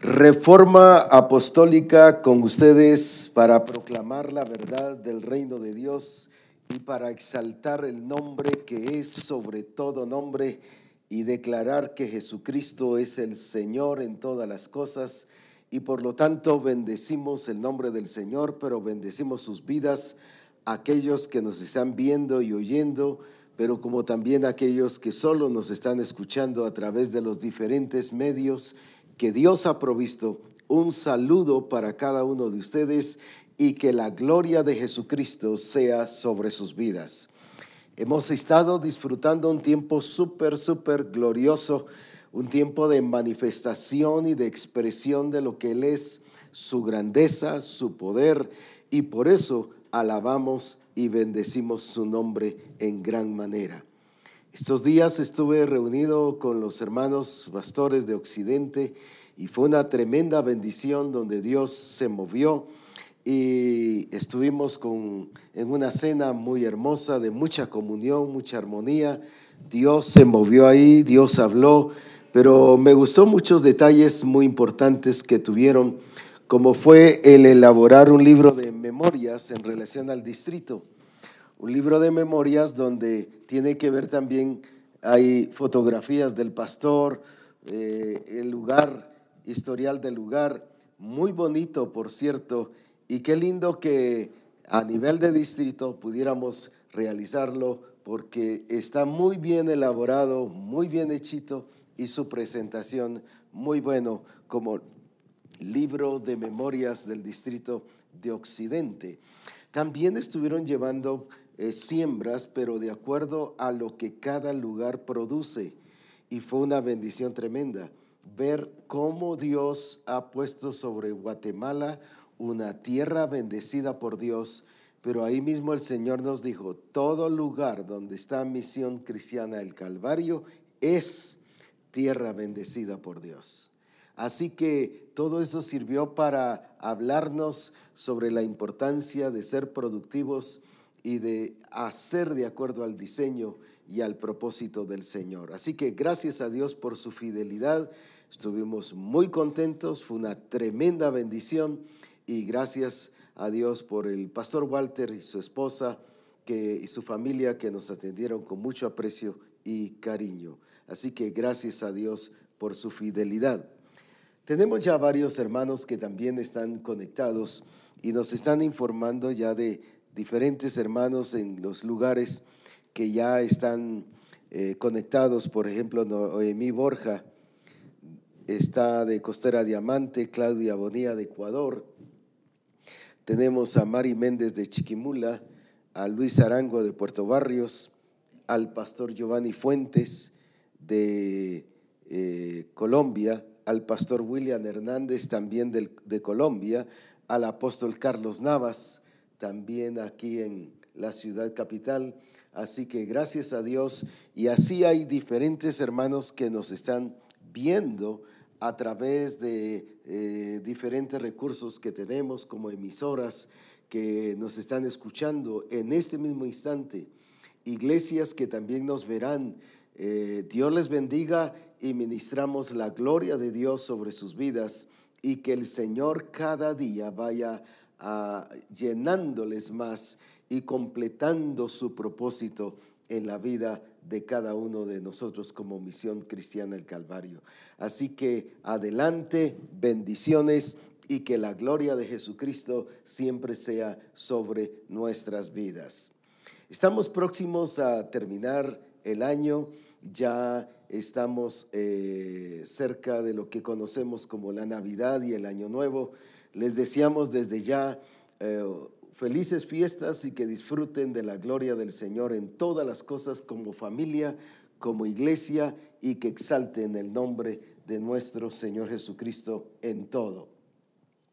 Reforma apostólica con ustedes para proclamar la verdad del reino de Dios y para exaltar el nombre que es sobre todo nombre y declarar que Jesucristo es el Señor en todas las cosas. Y por lo tanto bendecimos el nombre del Señor, pero bendecimos sus vidas, aquellos que nos están viendo y oyendo, pero como también aquellos que solo nos están escuchando a través de los diferentes medios que Dios ha provisto. Un saludo para cada uno de ustedes y que la gloria de Jesucristo sea sobre sus vidas. Hemos estado disfrutando un tiempo súper, súper glorioso, un tiempo de manifestación y de expresión de lo que Él es, su grandeza, su poder, y por eso alabamos y bendecimos su nombre en gran manera. Estos días estuve reunido con los hermanos pastores de Occidente y fue una tremenda bendición donde Dios se movió. Y estuvimos con, en una cena muy hermosa de mucha comunión, mucha armonía. Dios se movió ahí, Dios habló, pero me gustó muchos detalles muy importantes que tuvieron, como fue el elaborar un libro de memorias en relación al distrito. Un libro de memorias donde tiene que ver también, hay fotografías del pastor, eh, el lugar, historial del lugar, muy bonito, por cierto, y qué lindo que a nivel de distrito pudiéramos realizarlo porque está muy bien elaborado, muy bien hechito y su presentación muy bueno como libro de memorias del distrito de Occidente. También estuvieron llevando eh, siembras, pero de acuerdo a lo que cada lugar produce. Y fue una bendición tremenda ver cómo Dios ha puesto sobre Guatemala una tierra bendecida por Dios, pero ahí mismo el Señor nos dijo, todo lugar donde está Misión Cristiana el Calvario es tierra bendecida por Dios. Así que todo eso sirvió para hablarnos sobre la importancia de ser productivos y de hacer de acuerdo al diseño y al propósito del Señor. Así que gracias a Dios por su fidelidad. Estuvimos muy contentos, fue una tremenda bendición y gracias a Dios por el pastor Walter y su esposa que, y su familia que nos atendieron con mucho aprecio y cariño. Así que gracias a Dios por su fidelidad. Tenemos ya varios hermanos que también están conectados y nos están informando ya de diferentes hermanos en los lugares que ya están eh, conectados. Por ejemplo, Noemí Borja está de Costera Diamante, Claudia Bonía de Ecuador. Tenemos a Mari Méndez de Chiquimula, a Luis Arango de Puerto Barrios, al pastor Giovanni Fuentes de eh, Colombia, al pastor William Hernández también de Colombia, al apóstol Carlos Navas, también aquí en la ciudad capital. Así que gracias a Dios. Y así hay diferentes hermanos que nos están viendo a través de eh, diferentes recursos que tenemos como emisoras que nos están escuchando en este mismo instante. Iglesias que también nos verán. Eh, Dios les bendiga y ministramos la gloria de Dios sobre sus vidas y que el Señor cada día vaya llenándoles más y completando su propósito en la vida de cada uno de nosotros como misión cristiana el Calvario. Así que adelante, bendiciones y que la gloria de Jesucristo siempre sea sobre nuestras vidas. Estamos próximos a terminar el año, ya estamos eh, cerca de lo que conocemos como la Navidad y el Año Nuevo. Les deseamos desde ya eh, felices fiestas y que disfruten de la gloria del Señor en todas las cosas como familia, como iglesia y que exalten el nombre de nuestro Señor Jesucristo en todo.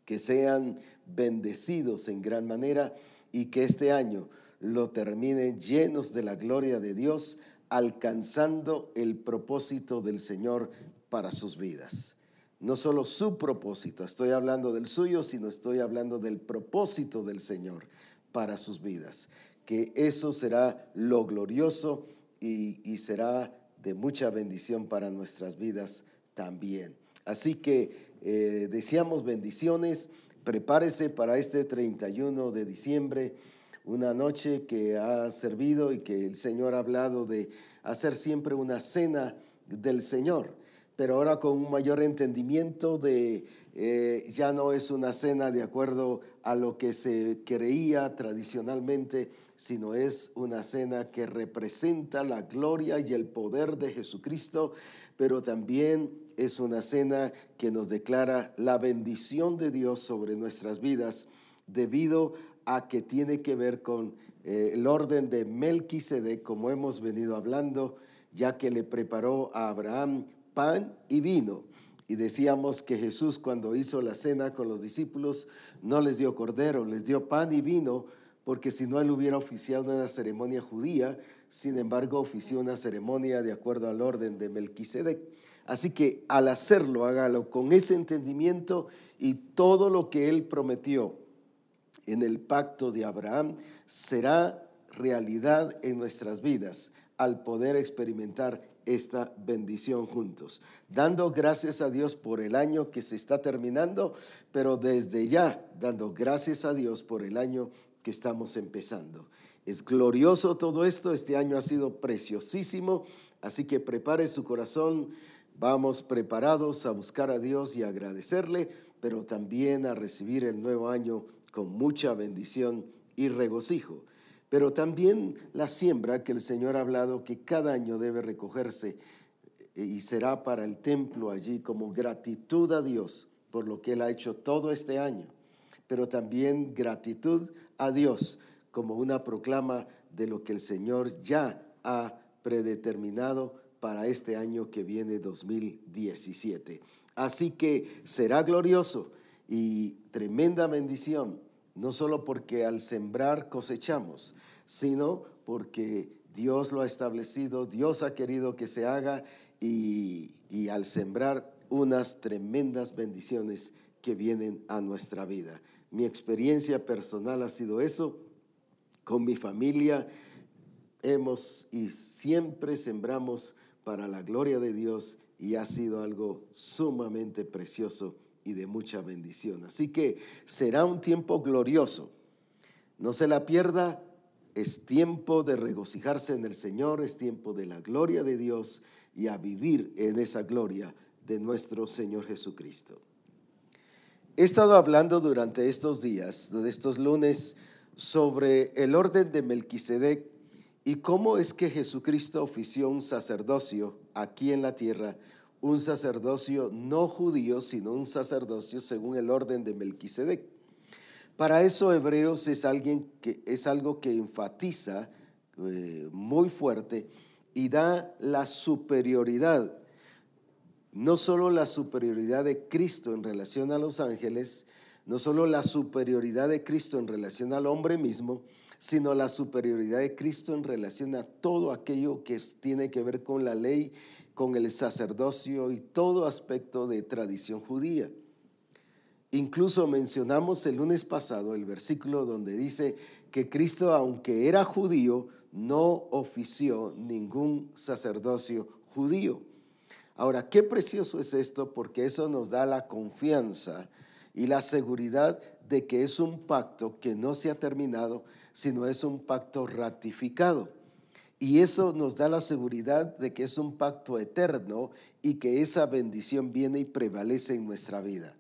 Que sean bendecidos en gran manera y que este año lo terminen llenos de la gloria de Dios, alcanzando el propósito del Señor para sus vidas no solo su propósito, estoy hablando del suyo, sino estoy hablando del propósito del Señor para sus vidas. Que eso será lo glorioso y, será de mucha bendición para nuestras vidas también. Así que eh, deseamos bendiciones. Prepárese para este 31 de diciembre, una noche que ha servido y que el Señor ha hablado de hacer siempre una cena del Señor, pero ahora con un mayor entendimiento de eh, ya no es una cena de acuerdo a lo que se creía tradicionalmente, sino es una cena que representa la gloria y el poder de Jesucristo, pero también es una cena que nos declara la bendición de Dios sobre nuestras vidas debido a que tiene que ver con eh, el orden de Melquisedec, como hemos venido hablando, ya que le preparó a Abraham pan y vino. Y decíamos que Jesús cuando hizo la cena con los discípulos no les dio cordero, les dio pan y vino, porque si no él hubiera oficiado una ceremonia judía, sin embargo ofició una ceremonia de acuerdo al orden de Melquisedec. Así que al hacerlo, hágalo con ese entendimiento y todo lo que él prometió en el pacto de Abraham será realidad en nuestras vidas al poder experimentar esta bendición juntos. Dando gracias a Dios por el año que se está terminando, pero desde ya dando gracias a Dios por el año que estamos empezando. Es glorioso todo esto, este año ha sido preciosísimo, así que prepare su corazón, vamos preparados a buscar a Dios y agradecerle, pero también a recibir el nuevo año con mucha bendición y regocijo pero también la siembra que el Señor ha hablado que cada año debe recogerse eh, y será para el templo allí como gratitud a Dios por lo que Él ha hecho todo este año, pero también gratitud a Dios como una proclama de lo que el Señor ya ha predeterminado para este año que viene 2017. Así que será glorioso y tremenda bendición no solo porque al sembrar cosechamos, sino porque Dios lo ha establecido, Dios ha querido que se haga y, al sembrar unas tremendas bendiciones que vienen a nuestra vida. Mi experiencia personal ha sido eso. Con mi familia hemos y siempre sembramos para la gloria de Dios y ha sido algo sumamente precioso y de mucha bendición. Así que será un tiempo glorioso. No se la pierda. Es tiempo de regocijarse en el Señor, es tiempo de la gloria de Dios y a vivir en esa gloria de nuestro Señor Jesucristo. He estado hablando durante estos días, de estos lunes, sobre el orden de Melquisedec y cómo es que Jesucristo ofició un sacerdocio aquí en la tierra un sacerdocio no judío, sino un sacerdocio según el orden de Melquisedec. Para eso Hebreos es, alguien que, es algo que enfatiza eh, muy fuerte y da la superioridad, no solo la superioridad de Cristo en relación a los ángeles, no solo la superioridad de Cristo en relación al hombre mismo, sino la superioridad de Cristo en relación a todo aquello que tiene que ver con la ley con el sacerdocio y todo aspecto de tradición judía. Incluso mencionamos el lunes pasado el versículo donde dice que Cristo, aunque era judío, no ofició ningún sacerdocio judío. Ahora, qué precioso es esto porque eso nos da la confianza y la seguridad de que es un pacto que no se ha terminado, sino es un pacto ratificado. Y eso nos da la seguridad de que es un pacto eterno y que esa bendición viene y prevalece en nuestra vida.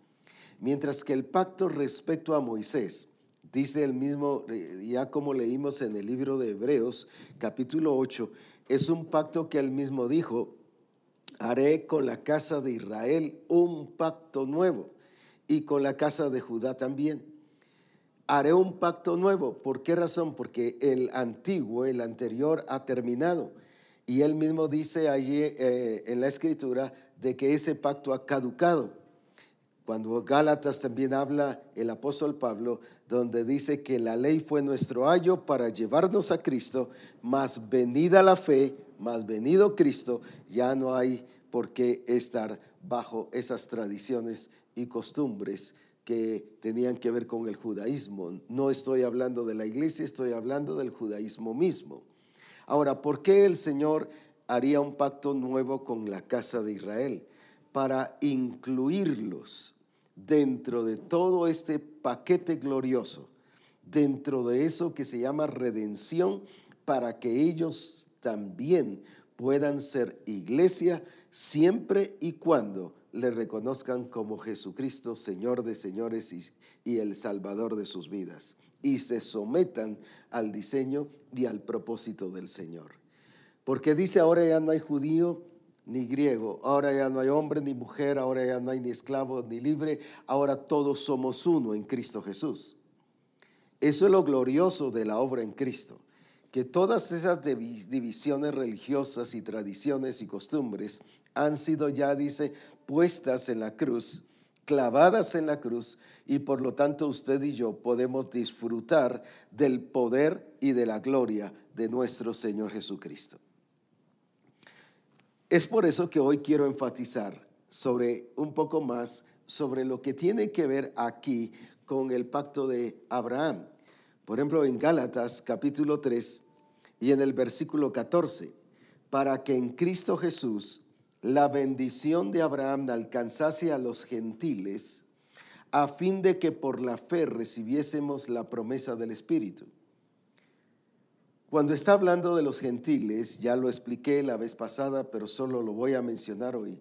Mientras que el pacto respecto a Moisés, dice el mismo, eh, ya como leímos en el libro de Hebreos, capítulo 8, es un pacto que él mismo dijo, haré con la casa de Israel un pacto nuevo y con la casa de Judá también haré un pacto nuevo. ¿Por qué razón? Porque el antiguo, el anterior, ha terminado. Y él mismo dice allí eh, en la escritura de que ese pacto ha caducado. Cuando Gálatas también habla el apóstol Pablo, donde dice que la ley fue nuestro ayo para llevarnos a Cristo, más venida la fe, más venido Cristo, ya no hay por qué estar bajo esas tradiciones y costumbres que tenían que ver con el judaísmo. No estoy hablando de la iglesia, estoy hablando del judaísmo mismo. Ahora, ¿por qué el Señor haría un pacto nuevo con la casa de Israel? para incluirlos dentro de todo este paquete glorioso, dentro de eso que se llama redención, para que ellos también puedan ser iglesia siempre y cuando le reconozcan como Jesucristo, Señor de señores y, el Salvador de sus vidas, y se sometan al diseño y al propósito del Señor. Porque dice, ahora ya no hay judío ni griego, ahora ya no hay hombre ni mujer, ahora ya no hay ni esclavo ni libre, ahora todos somos uno en Cristo Jesús. Eso es lo glorioso de la obra en Cristo, que todas esas divisiones religiosas y tradiciones y costumbres han sido ya, dice, puestas en la cruz, clavadas en la cruz, y por lo tanto usted y yo podemos disfrutar del poder y de la gloria de nuestro Señor Jesucristo. Es por eso que hoy quiero enfatizar sobre un poco más sobre lo que tiene que ver aquí con el pacto de Abraham. Por ejemplo, en Gálatas capítulo 3 y en el versículo 14, para que en Cristo Jesús la bendición de Abraham alcanzase a los gentiles, a fin de que por la fe recibiésemos la promesa del Espíritu. Cuando está hablando de los gentiles, ya lo expliqué la vez pasada, pero solo lo voy a mencionar hoy,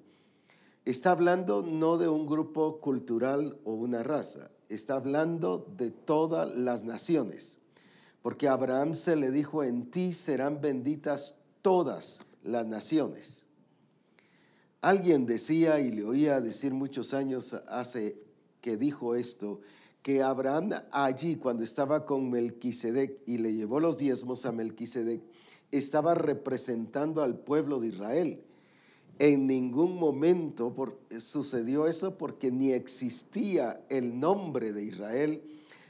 está hablando no de un grupo cultural o una raza, está hablando de todas las naciones, porque a Abraham se le dijo, en ti serán benditas todas las naciones. Alguien decía y le oía decir muchos años hace que dijo esto, que Abraham allí cuando estaba con Melquisedec y le llevó los diezmos a Melquisedec, estaba representando al pueblo de Israel. En ningún momento sucedió eso porque ni existía el nombre de Israel,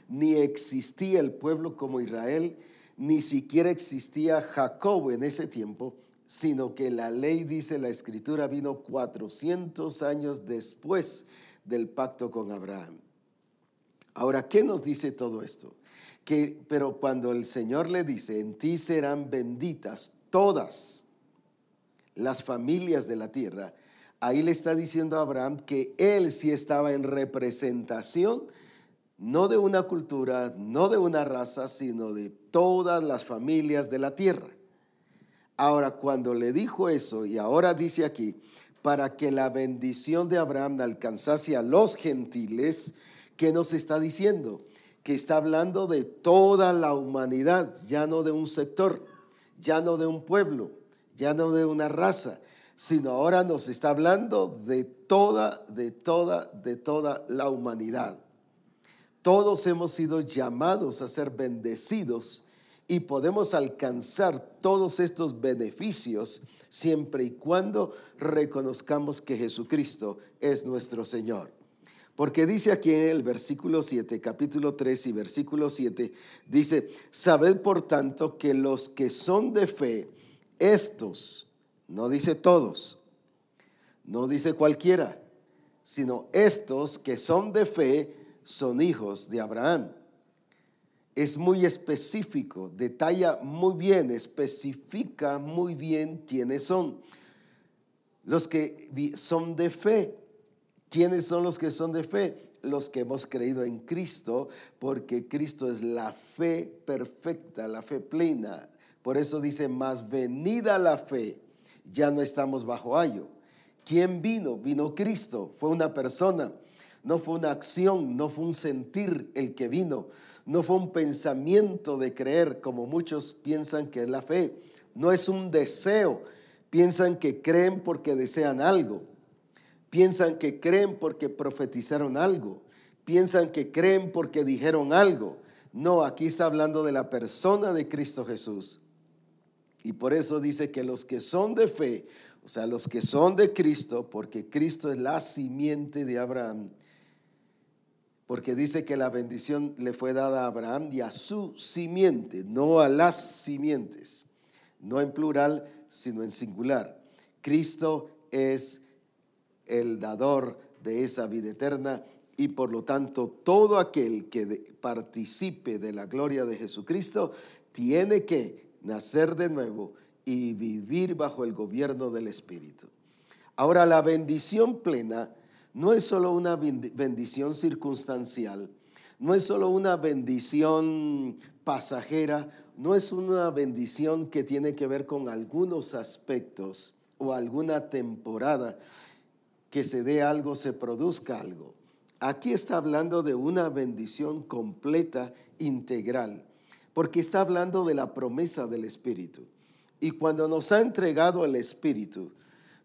ni existía el pueblo como Israel, ni siquiera existía Jacob en ese tiempo, sino que la ley, dice la escritura, vino 400 años después del pacto con Abraham. Ahora, ¿qué nos dice todo esto? Que, pero cuando el Señor le dice, en ti serán benditas todas las familias de la tierra, ahí le está diciendo a Abraham que él sí estaba en representación, no de una cultura, no de una raza, sino de todas las familias de la tierra. Ahora, cuando le dijo eso, y ahora dice aquí, para que la bendición de Abraham alcanzase a los gentiles, ¿Qué nos está diciendo? Que está hablando de toda la humanidad, ya no de un sector, ya no de un pueblo, ya no de una raza, sino ahora nos está hablando de toda, de toda, de toda la humanidad. Todos hemos sido llamados a ser bendecidos y podemos alcanzar todos estos beneficios siempre y cuando reconozcamos que Jesucristo es nuestro Señor. Porque dice aquí en el versículo 7, capítulo 3 y versículo 7, dice, sabed por tanto que los que son de fe, estos, no dice todos, no dice cualquiera, sino estos que son de fe son hijos de Abraham. Es muy específico, detalla muy bien, especifica muy bien quiénes son. Los que son de fe, ¿Quiénes son los que son de fe? Los que hemos creído en Cristo, porque Cristo es la fe perfecta, la fe plena. Por eso dice, más venida la fe, ya no estamos bajo ayo. ¿Quién vino? Vino Cristo, fue una persona, no fue una acción, no fue un sentir el que vino, no fue un pensamiento de creer como muchos piensan que es la fe, no es un deseo, piensan que creen porque desean algo. Piensan que creen porque profetizaron algo. Piensan que creen porque dijeron algo. No, aquí está hablando de la persona de Cristo Jesús. Y por eso dice que los que son de fe, o sea, los que son de Cristo, porque Cristo es la simiente de Abraham, porque dice que la bendición le fue dada a Abraham y a su simiente, no a las simientes, no en plural, sino en singular. Cristo es el dador de esa vida eterna y por lo tanto todo aquel que participe de la gloria de Jesucristo tiene que nacer de nuevo y vivir bajo el gobierno del Espíritu. Ahora, la bendición plena no es solo una bendición circunstancial, no es solo una bendición pasajera, no es una bendición que tiene que ver con algunos aspectos o alguna temporada que se dé algo, se produzca algo. Aquí está hablando de una bendición completa, integral, porque está hablando de la promesa del Espíritu. Y cuando nos ha entregado el Espíritu,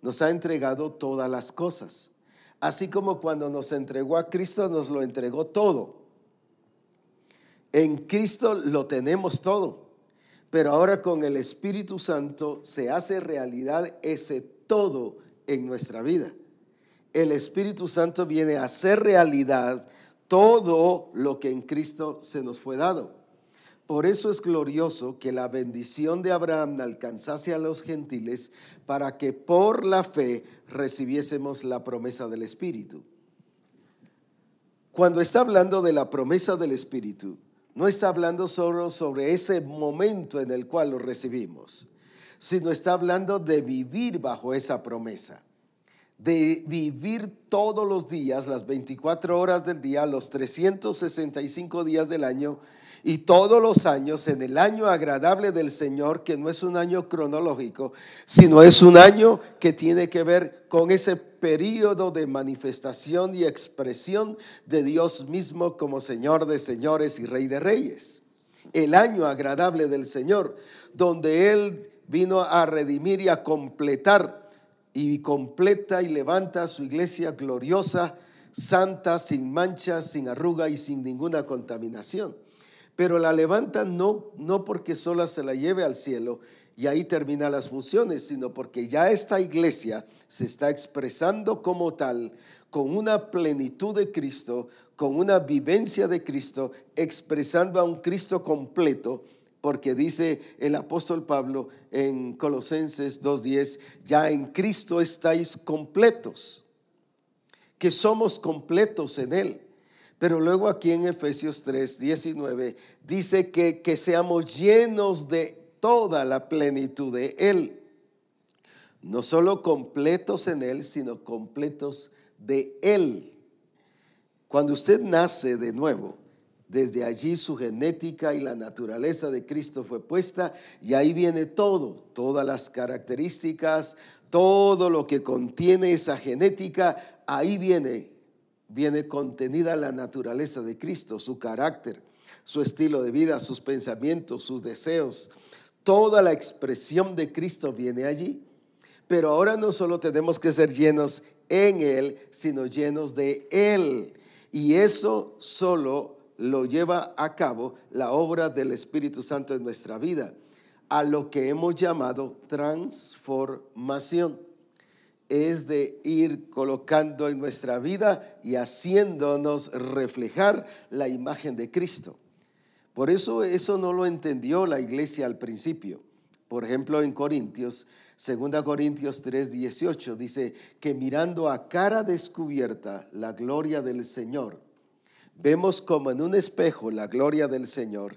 nos ha entregado todas las cosas. Así como cuando nos entregó a Cristo, nos lo entregó todo. En Cristo lo tenemos todo. Pero ahora con el Espíritu Santo se hace realidad ese todo en nuestra vida. El Espíritu Santo viene a hacer realidad todo lo que en Cristo se nos fue dado. Por eso es glorioso que la bendición de Abraham alcanzase a los gentiles para que por la fe recibiésemos la promesa del Espíritu. Cuando está hablando de la promesa del Espíritu, no está hablando solo sobre ese momento en el cual lo recibimos, sino está hablando de vivir bajo esa promesa de vivir todos los días, las 24 horas del día, los 365 días del año, y todos los años en el año agradable del Señor, que no es un año cronológico, sino es un año que tiene que ver con ese periodo de manifestación y expresión de Dios mismo como Señor de señores y Rey de reyes. El año agradable del Señor, donde Él vino a redimir y a completar y completa y levanta su iglesia gloriosa, santa, sin mancha, sin arruga y sin ninguna contaminación. Pero la levanta no, no porque sola se la lleve al cielo y ahí termina las funciones, sino porque ya esta iglesia se está expresando como tal, con una plenitud de Cristo, con una vivencia de Cristo, expresando a un Cristo completo, porque dice el apóstol Pablo en Colosenses 2.10, ya en Cristo estáis completos, que somos completos en Él. Pero luego aquí en Efesios 3, 19 dice que, que seamos llenos de toda la plenitud de Él. No solo completos en Él, sino completos de Él. Cuando usted nace de nuevo, desde allí su genética y la naturaleza de Cristo fue puesta y ahí viene todo, todas las características, todo lo que contiene esa genética, ahí viene viene contenida la naturaleza de Cristo, su carácter, su estilo de vida, sus pensamientos, sus deseos. Toda la expresión de Cristo viene allí. Pero ahora no solo tenemos que ser llenos en Él, sino llenos de Él. Y eso solo lo lleva a cabo la obra del Espíritu Santo en nuestra vida, a lo que hemos llamado transformación es de ir colocando en nuestra vida y haciéndonos reflejar la imagen de Cristo. Por eso eso no lo entendió la iglesia al principio. Por ejemplo, en Corintios, 2 Corintios 3, 18, dice que mirando a cara descubierta la gloria del Señor, vemos como en un espejo la gloria del Señor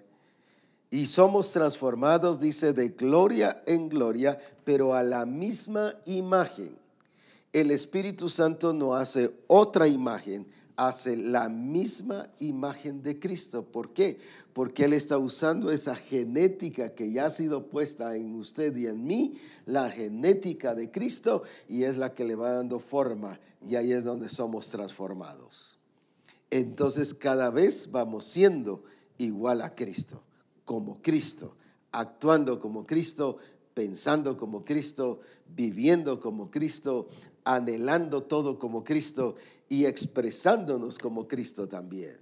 y somos transformados, dice, de gloria en gloria, pero a la misma imagen el Espíritu Santo no hace otra imagen, hace la misma imagen de Cristo. ¿Por qué? Porque Él está usando esa genética que ya ha sido puesta en usted y en mí, la genética de Cristo, y es la que le va dando forma, y ahí es donde somos transformados. Entonces cada vez vamos siendo igual a Cristo, como Cristo, actuando como Cristo, pensando como Cristo, viviendo como Cristo, anhelando todo como Cristo y expresándonos como Cristo también.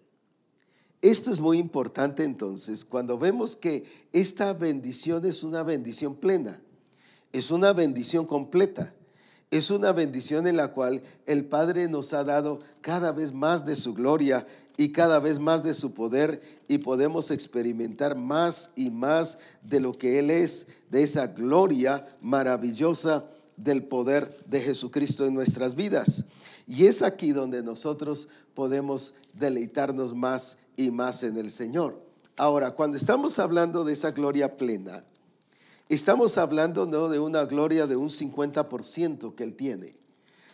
Esto es muy importante entonces cuando vemos que esta bendición es una bendición plena, es una bendición completa, es una bendición en la cual el Padre nos ha dado cada vez más de su gloria y cada vez más de su poder y podemos experimentar más y más de lo que Él es, de esa gloria maravillosa del poder de Jesucristo en nuestras vidas. Y es aquí donde nosotros podemos deleitarnos más y más en el Señor. Ahora, cuando estamos hablando de esa gloria plena, estamos hablando no de una gloria de un 50% que Él tiene.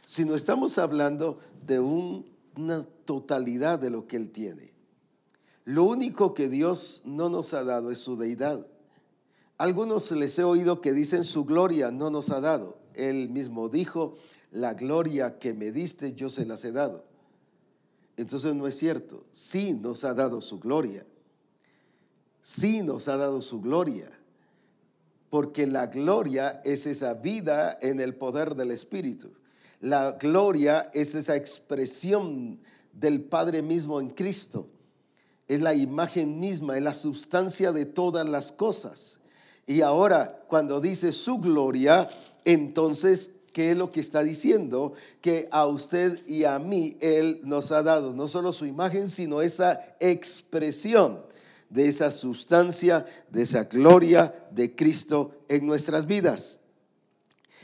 sino estamos hablando de una totalidad de lo que Él tiene. Lo único que Dios no nos ha dado es su deidad. Algunos les he oído que dicen su gloria no nos ha dado. Él mismo dijo, la gloria que me diste yo se las he dado. Entonces no es cierto. Sí nos ha dado su gloria. Sí nos ha dado su gloria. Porque la gloria es esa vida en el poder del Espíritu. La gloria es esa expresión del Padre mismo en Cristo. Es la imagen misma, es la sustancia de todas las cosas. Y ahora, cuando dice su gloria, entonces, ¿qué es lo que está diciendo? Que a usted y a mí Él nos ha dado no solo su imagen, sino esa expresión de esa sustancia, de esa gloria de Cristo en nuestras vidas.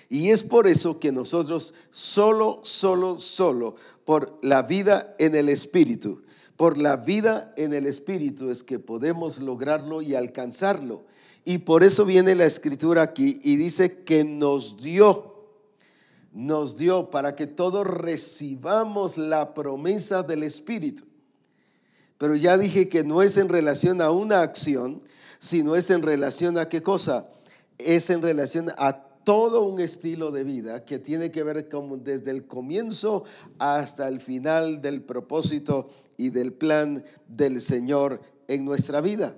Y es por eso que nosotros solo, solo, solo, por la vida en el Espíritu, por la vida en el Espíritu es que podemos lograrlo y alcanzarlo. Y por eso viene la escritura aquí y dice que nos dio, nos dio para que todos recibamos la promesa del Espíritu. Pero ya dije que no es en relación a una acción, sino es en relación a qué cosa? Es en relación a todo un estilo de vida que tiene que ver desde el comienzo hasta el final del propósito y del plan del Señor en nuestra vida.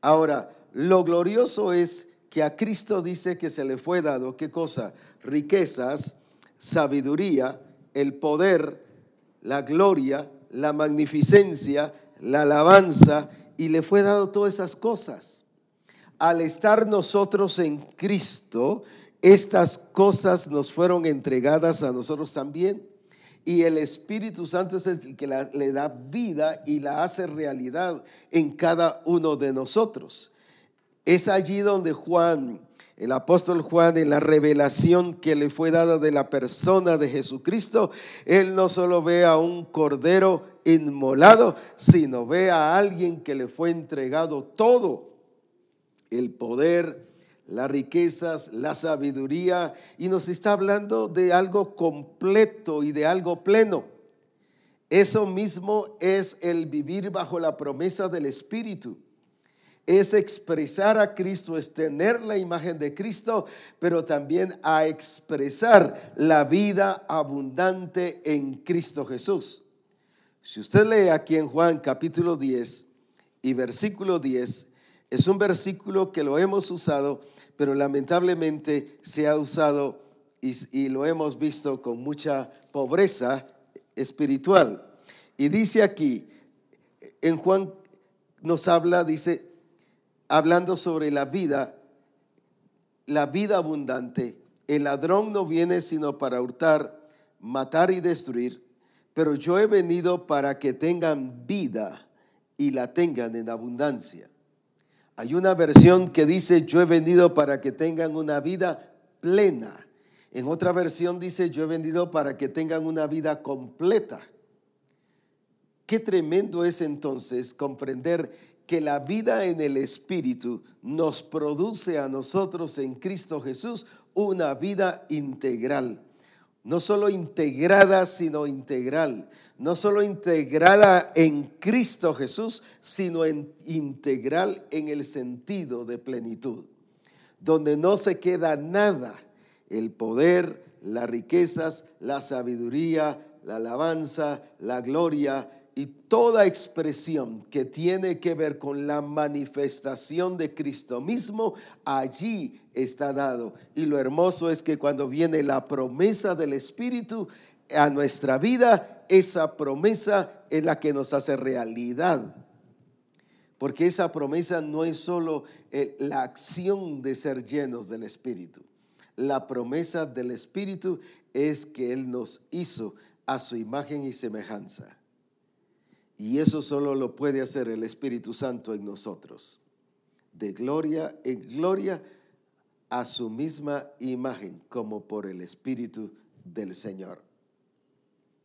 Ahora, lo glorioso es que a Cristo dice que se le fue dado, ¿qué cosa? Riquezas, sabiduría, el poder, la gloria, la magnificencia, la alabanza, y le fue dado todas esas cosas al estar nosotros en Cristo, estas cosas nos fueron entregadas a nosotros también. Y el Espíritu Santo es el que le da vida y la hace realidad en cada uno de nosotros. Es allí donde Juan, el apóstol Juan, en la revelación que le fue dada de la persona de Jesucristo, él no solo ve a un cordero inmolado, sino ve a alguien que le fue entregado todo el poder, las riquezas, la sabiduría, y nos está hablando de algo completo y de algo pleno. Eso mismo es el vivir bajo la promesa del Espíritu. Es expresar a Cristo, es tener la imagen de Cristo, pero también a expresar la vida abundante en Cristo Jesús. Si usted lee aquí en Juan capítulo 10 y versículo 10, es un versículo que lo hemos usado, pero lamentablemente se ha usado y, lo hemos visto con mucha pobreza espiritual. Y dice aquí, en Juan nos habla, dice, hablando sobre la vida, la vida abundante. El ladrón no viene sino para hurtar, matar y destruir, pero yo he venido para que tengan vida y la tengan en abundancia. Hay una versión que dice, yo he venido para que tengan una vida plena. En otra versión dice, yo he venido para que tengan una vida completa. Qué tremendo es entonces comprender que la vida en el Espíritu nos produce a nosotros en Cristo Jesús una vida integral. No solo integrada, sino integral no solo integrada en Cristo Jesús, sino en, integral en el sentido de plenitud, donde no se queda nada, el poder, las riquezas, la sabiduría, la alabanza, la gloria y toda expresión que tiene que ver con la manifestación de Cristo mismo, allí está dado. Y lo hermoso es que cuando viene la promesa del Espíritu, a nuestra vida, esa promesa es la que nos hace realidad. Porque esa promesa no es solo eh, la acción de ser llenos del Espíritu. La promesa del Espíritu es que Él nos hizo a su imagen y semejanza. Y eso solo lo puede hacer el Espíritu Santo en nosotros. De gloria en gloria a su misma imagen, como por el Espíritu del Señor.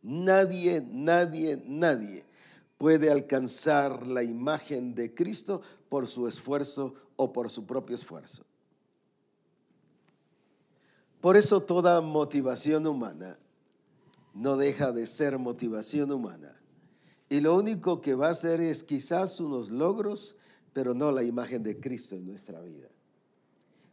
Nadie, nadie, nadie puede alcanzar la imagen de Cristo por su esfuerzo o por su propio esfuerzo. Por eso toda motivación humana no deja de ser motivación humana. Y lo único que va a hacer es quizás unos logros, pero no la imagen de Cristo en nuestra vida.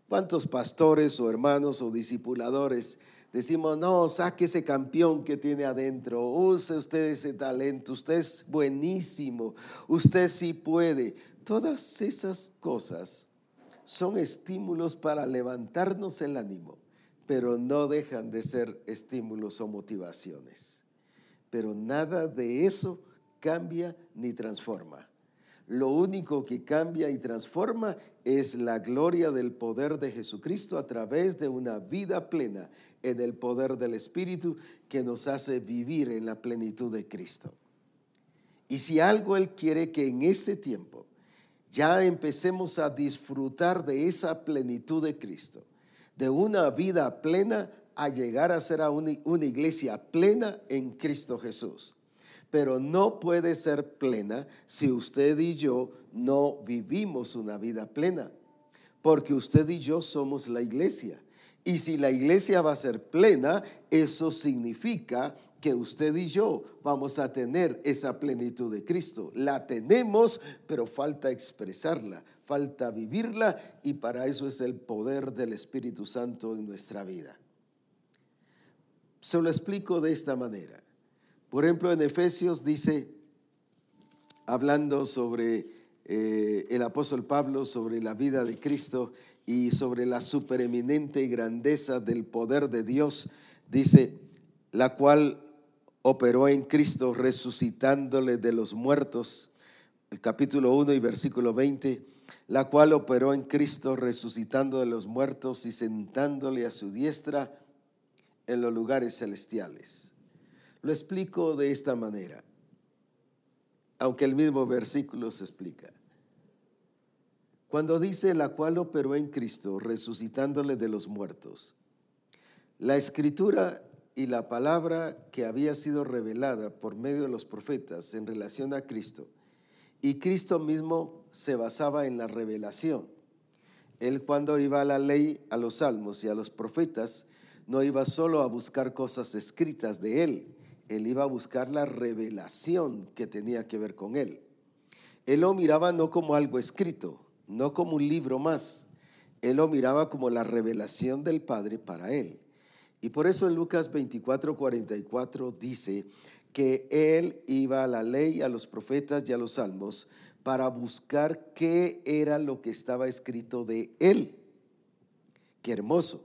¿Cuántos pastores o hermanos o discipuladores decimos, no, saque ese campeón que tiene adentro, use usted ese talento, usted es buenísimo, usted sí puede? Todas esas cosas son estímulos para levantarnos el ánimo, pero no dejan de ser estímulos o motivaciones. Pero nada de eso cambia ni transforma. Lo único que cambia y transforma es la gloria del poder de Jesucristo a través de una vida plena en el poder del Espíritu que nos hace vivir en la plenitud de Cristo. Y si algo Él quiere que en este tiempo ya empecemos a disfrutar de esa plenitud de Cristo, de una vida plena a llegar a ser una, iglesia plena en Cristo Jesús pero no puede ser plena si usted y yo no vivimos una vida plena, porque usted y yo somos la iglesia. Y si la iglesia va a ser plena, eso significa que usted y yo vamos a tener esa plenitud de Cristo. La tenemos, pero falta expresarla, falta vivirla y para eso es el poder del Espíritu Santo en nuestra vida. Se lo explico de esta manera. Por ejemplo, en Efesios dice, hablando sobre eh, el apóstol Pablo, sobre la vida de Cristo y sobre la supereminente grandeza del poder de Dios, dice, la cual operó en Cristo resucitándole de los muertos, el capítulo 1 y versículo 20, la cual operó en Cristo resucitando de los muertos y sentándole a su diestra en los lugares celestiales lo explico de esta manera, aunque el mismo versículo se explica. Cuando dice la cual operó en Cristo, resucitándole de los muertos, la escritura y la palabra que había sido revelada por medio de los profetas en relación a Cristo, y Cristo mismo se basaba en la revelación. Él cuando iba a la ley, a los salmos y a los profetas, no iba solo a buscar cosas escritas de Él, él iba a buscar la revelación que tenía que ver con él. Él lo miraba no como algo escrito, no como un libro más. Él lo miraba como la revelación del Padre para él. Y por eso en Lucas 24, 44 dice que él iba a la ley, a los profetas y a los salmos para buscar qué era lo que estaba escrito de él. Qué hermoso.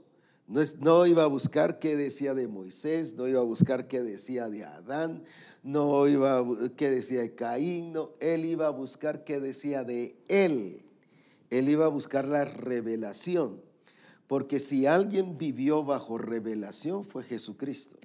No, iba a buscar qué decía de Moisés, no iba a buscar qué decía de Adán, no iba a qué decía de Caín, no, él iba a buscar qué decía de él. Él iba a buscar la revelación, porque si alguien vivió bajo revelación fue Jesucristo.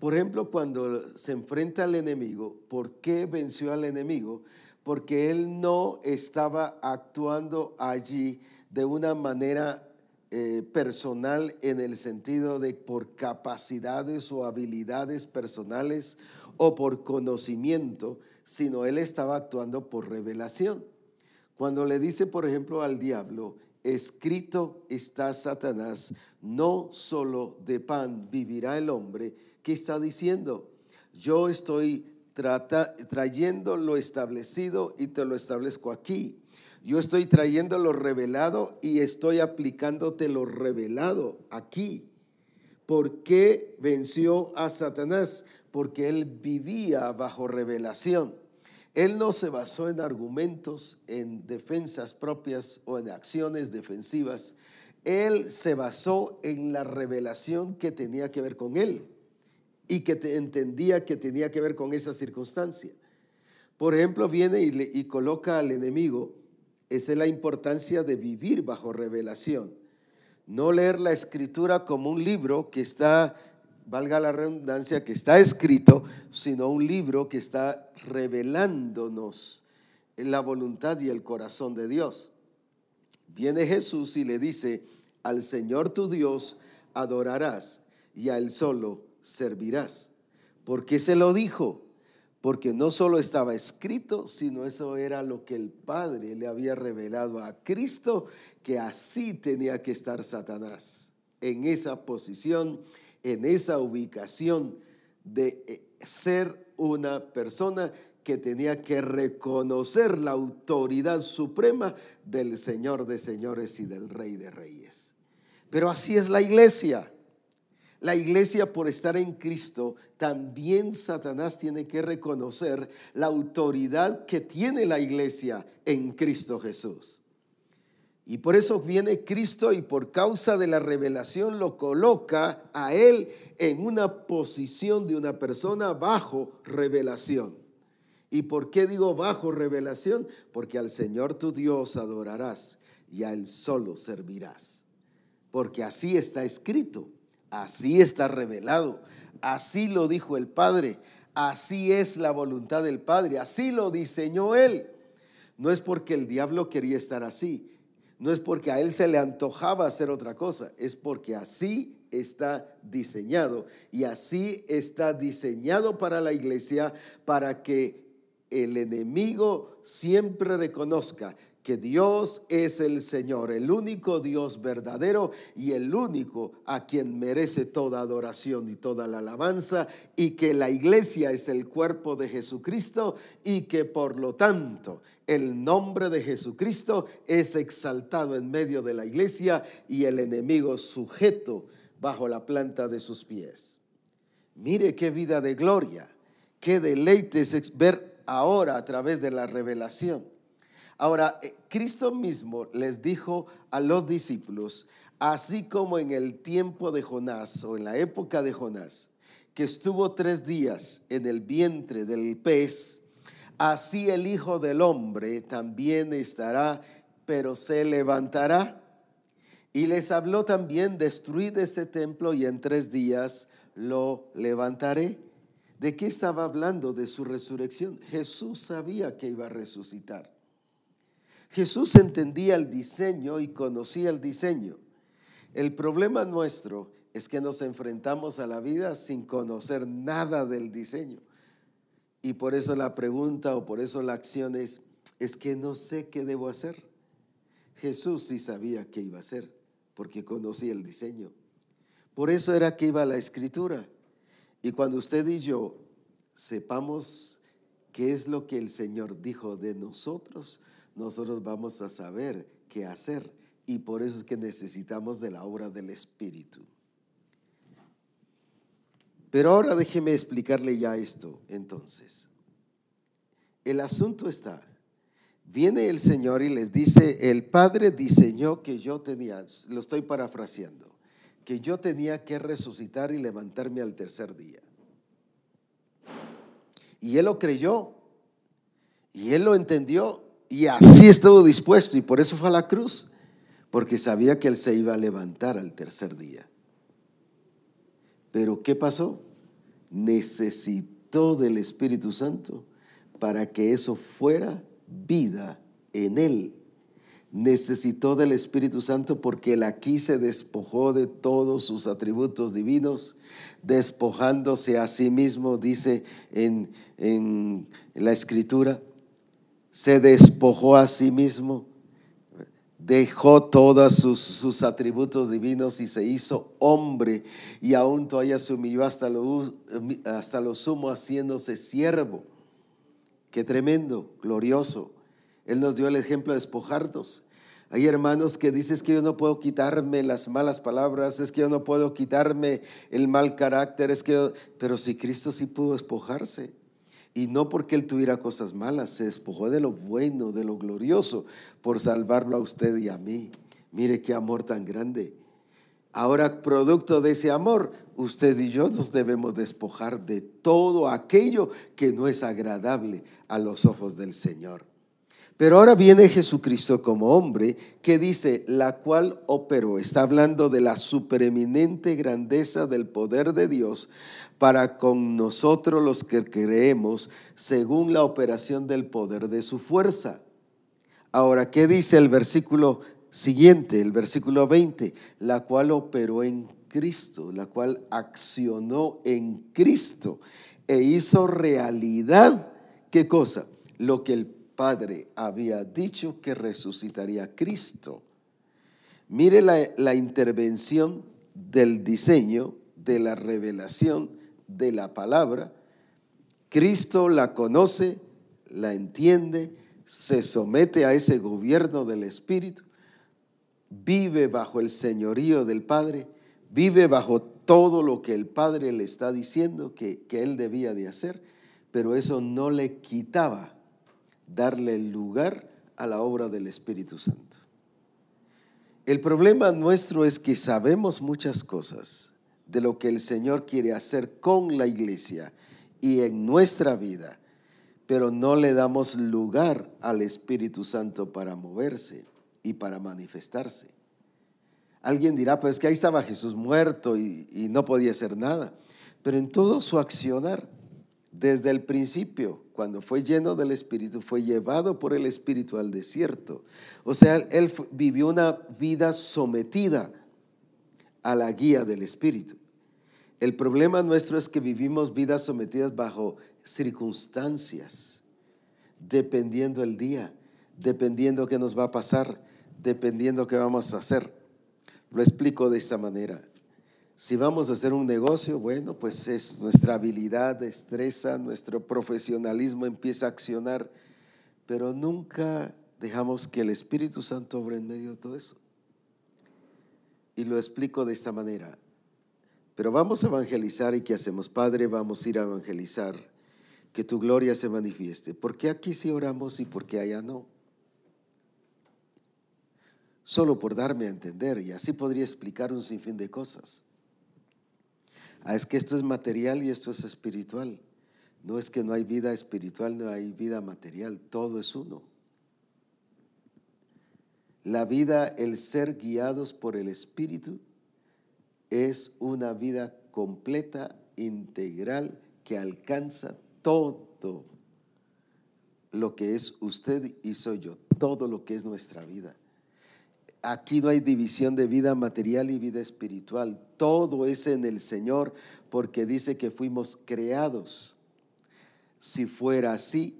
Por ejemplo, cuando se enfrenta al enemigo, ¿por qué venció al enemigo? Porque él no estaba actuando allí de una manera eh, personal en el sentido de por capacidades o habilidades personales o por conocimiento, sino él estaba actuando por revelación. Cuando le dice, por ejemplo, al diablo, escrito está Satanás, no solo de pan vivirá el hombre, ¿qué está diciendo? Yo estoy trayendo lo establecido y te lo establezco aquí. Yo estoy trayendo lo revelado y estoy aplicándote lo revelado aquí. ¿Por qué venció a Satanás? Porque él vivía bajo revelación. Él no se basó en argumentos, en defensas propias o en acciones defensivas. Él se basó en la revelación que tenía que ver con él y que entendía que tenía que ver con esa circunstancia. Por ejemplo, viene y, y coloca al enemigo esa es la importancia de vivir bajo revelación. No leer la escritura como un libro que está, valga la redundancia, que está escrito, sino un libro que está revelándonos la voluntad y el corazón de Dios. Viene Jesús y le dice, al Señor tu Dios adorarás y a Él solo servirás. ¿Por qué se lo dijo? Porque no solo estaba escrito, sino eso era lo que el Padre le había revelado a Cristo, que así tenía que estar Satanás. en esa posición, en esa ubicación de eh, ser una persona que tenía que reconocer la autoridad suprema del Señor de señores y del Rey de reyes. Pero así es la iglesia. La iglesia por estar en Cristo, también Satanás tiene que reconocer la autoridad que tiene la iglesia en Cristo Jesús. Y por eso viene Cristo y por causa de la revelación lo coloca a él en una posición de una persona bajo revelación. ¿Y por qué digo bajo revelación? Porque al Señor tu Dios adorarás y a Él solo servirás. Porque así está escrito, así está revelado, así lo dijo el Padre, así es la voluntad del Padre, así lo diseñó Él. No es porque el diablo quería estar así, no es porque a Él se le antojaba hacer otra cosa, es porque así está diseñado. Y así está diseñado para la iglesia para que el enemigo siempre reconozca que Dios es el Señor, el único Dios verdadero y el único a quien merece toda adoración y toda la alabanza, y que la iglesia es el cuerpo de Jesucristo y que por lo tanto el nombre de Jesucristo es exaltado en medio de la iglesia y el enemigo sujeto bajo la planta de sus pies. Mire qué vida de gloria, qué deleite es ver ahora a través de la revelación. Ahora, eh, Cristo mismo les dijo a los discípulos, así como en el tiempo de Jonás o en la época de Jonás, que estuvo tres días en el vientre del pez, así el Hijo del Hombre también estará, pero se levantará. Y les habló también, destruid este templo y en tres días lo levantaré. ¿De qué estaba hablando? De su resurrección. Jesús sabía que iba a resucitar. Jesús entendía el diseño y conocía el diseño. El problema nuestro es que nos enfrentamos a la vida sin conocer nada del diseño. Y por eso la pregunta o por eso la acción es, es que no sé qué debo hacer. Jesús sí sabía qué iba a hacer, porque conocía el diseño. Por eso era que iba la escritura. Y cuando usted y yo sepamos qué es lo que el Señor dijo de nosotros, nosotros vamos a saber qué hacer. Y por eso es que necesitamos de la obra del Espíritu. Pero ahora déjeme explicarle ya esto entonces. El asunto está, viene el Señor y les dice, el Padre diseñó que yo tenía, lo estoy parafraseando, que yo tenía que resucitar y levantarme al tercer día. Y él lo creyó, y él lo entendió, y así estuvo dispuesto, y por eso fue a la cruz, porque sabía que él se iba a levantar al tercer día. Pero ¿qué pasó? Necesitó del Espíritu Santo para que eso fuera vida en él necesitó del Espíritu Santo porque él aquí se despojó de todos sus atributos divinos, despojándose a sí mismo, dice en, en la escritura, se despojó a sí mismo, dejó todos sus, sus, atributos divinos y se hizo hombre y aún todavía se humilló hasta lo, hasta sumo haciéndose siervo. Qué tremendo, glorioso. Él nos dio el ejemplo de despojarnos. Hay hermanos que dicen que yo no puedo quitarme las malas palabras, es que yo no puedo quitarme el mal carácter, es que pero si Cristo sí pudo despojarse. Y no porque él tuviera cosas malas, se despojó de lo bueno, de lo glorioso, por salvarlo a usted y a mí. Mire qué amor tan grande. Ahora, producto de ese amor, usted y yo nos debemos despojar de todo aquello que no es agradable a los ojos del Señor. Pero ahora viene Jesucristo como hombre que dice, la cual operó, está hablando de la supereminente grandeza del poder de Dios para con nosotros los que creemos según la operación del poder de su fuerza. Ahora, ¿qué dice el versículo siguiente, el versículo 20? La cual operó en Cristo, la cual accionó en Cristo e hizo realidad, ¿qué cosa? Lo que el Padre había dicho que resucitaría Cristo. Mire la intervención del diseño, de la revelación de la palabra, Cristo la conoce, la entiende, se somete a ese gobierno del Espíritu, vive bajo el señorío del Padre, vive bajo todo lo que el Padre le está diciendo que, que él debía de hacer, pero eso no le quitaba darle lugar a la obra del Espíritu Santo. El problema nuestro es que sabemos muchas cosas de lo que el Señor quiere hacer con la iglesia y en nuestra vida, pero no le damos lugar al Espíritu Santo para moverse y para manifestarse. Alguien dirá, pues que ahí estaba Jesús muerto y, no podía hacer nada, pero en todo su accionar, desde el principio, cuando fue lleno del Espíritu, fue llevado por el Espíritu al desierto. O sea, él vivió una vida sometida a la guía del Espíritu. El problema nuestro es que vivimos vidas sometidas bajo circunstancias, dependiendo el día, dependiendo qué nos va a pasar, dependiendo qué vamos a hacer. Lo explico de esta manera. Si vamos a hacer un negocio, bueno, pues es nuestra habilidad, destreza, nuestro profesionalismo empieza a accionar, pero nunca dejamos que el Espíritu Santo obre en medio de todo eso. Y lo explico de esta manera. Pero vamos a evangelizar y ¿qué hacemos? Padre, vamos a ir a evangelizar, que tu gloria se manifieste. ¿Por qué aquí sí oramos y por qué allá no? Solo por darme a entender y así podría explicar un sinfín de cosas. Ah, es que esto es material y esto es espiritual. No es que no hay vida espiritual, no hay vida material, todo es uno. La vida, el ser guiados por el Espíritu, es una vida completa, integral, que alcanza todo lo que es usted y soy yo, todo lo que es nuestra vida. Aquí no hay división de vida material y vida espiritual. Todo es en el Señor porque dice que fuimos creados. Si fuera así,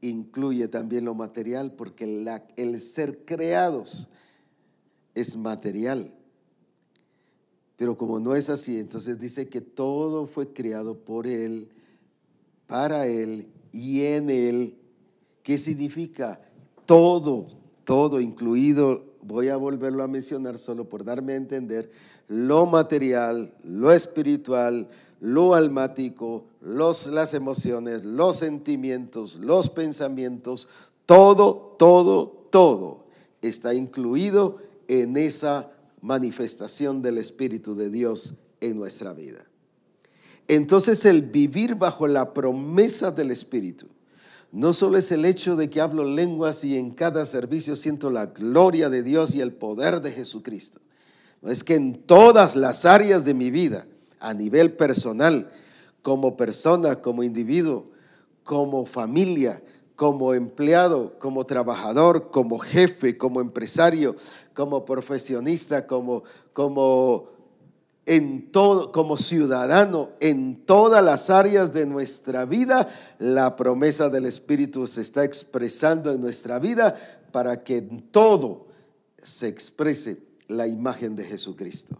incluye también lo material porque el ser creados es material. Pero como no es así, entonces dice que todo fue creado por Él, para Él y en Él. ¿Qué significa? Todo, todo, incluido voy a volverlo a mencionar solo por darme a entender, lo material, lo espiritual, lo almático, los, las emociones, los sentimientos, los pensamientos, todo, todo, todo está incluido en esa manifestación del Espíritu de Dios en nuestra vida. Entonces el vivir bajo la promesa del Espíritu no solo es el hecho de que hablo lenguas y en cada servicio siento la gloria de Dios y el poder de Jesucristo. Es que en todas las áreas de mi vida, a nivel personal, como persona, como individuo, como familia, como empleado, como trabajador, como jefe, como empresario, como profesionista, como, como en todo, como ciudadano, en todas las áreas de nuestra vida, la promesa del Espíritu se está expresando en nuestra vida para que en todo se exprese la imagen de Jesucristo.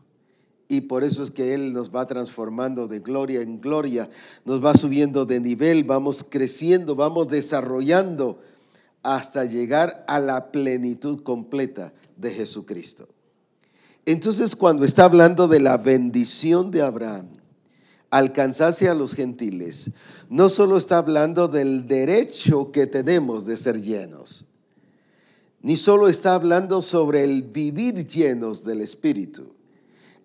Y por eso es que Él nos va transformando de gloria en gloria, nos va subiendo de nivel, vamos creciendo, vamos desarrollando hasta llegar a la plenitud completa de Jesucristo. Entonces cuando está hablando de la bendición de Abraham, alcanzarse a los gentiles, no solo está hablando del derecho que tenemos de ser llenos, ni solo está hablando sobre el vivir llenos del Espíritu.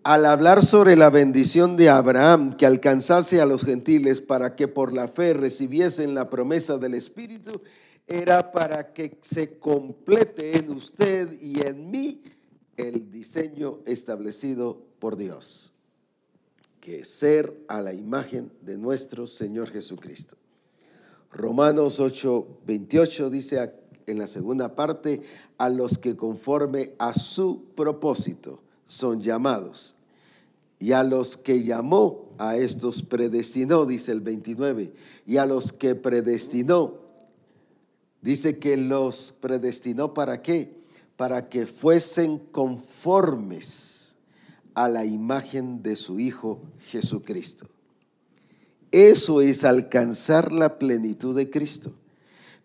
Al hablar sobre la bendición de Abraham que alcanzase a los gentiles para que por la fe recibiesen la promesa del Espíritu, era para que se complete en usted y en mí el diseño establecido por Dios, que es ser a la imagen de nuestro Señor Jesucristo. Romanos 8, 28 dice en la segunda parte, a los que conforme a su propósito son llamados. Y a los que llamó, a estos predestinó, dice el 29. Y a los que predestinó, dice que los predestinó para qué? para que fuesen conformes a la imagen de su Hijo Jesucristo. Eso es alcanzar la plenitud de Cristo.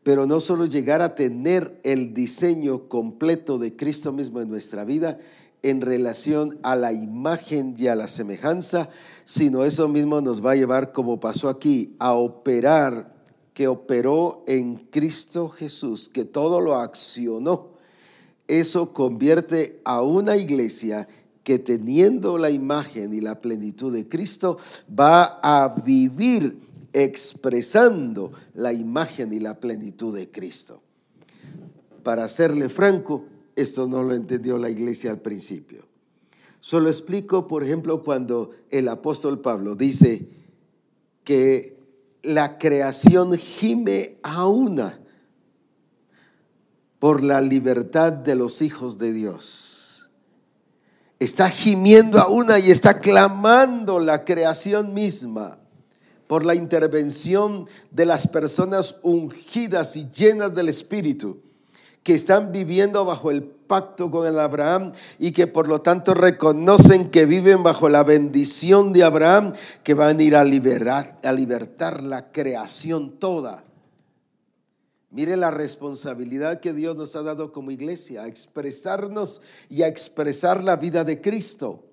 Pero no solo llegar a tener el diseño completo de Cristo mismo en nuestra vida en relación a la imagen y a la semejanza, sino eso mismo nos va a llevar, como pasó aquí, a operar, que operó en Cristo Jesús, que todo lo accionó. Eso convierte a una iglesia que teniendo la imagen y la plenitud de Cristo va a vivir expresando la imagen y la plenitud de Cristo. Para serle franco, esto no lo entendió la iglesia al principio. Solo explico, por ejemplo, cuando el apóstol Pablo dice que la creación gime a una por la libertad de los hijos de Dios está gimiendo a una y está clamando la creación misma por la intervención de las personas ungidas y llenas del Espíritu, que están viviendo bajo el pacto con el Abraham y que por lo tanto reconocen que viven bajo la bendición de Abraham, que van a ir a liberar, a libertar la creación toda. Mire la responsabilidad que Dios nos ha dado como iglesia, a expresarnos y a expresar la vida de Cristo.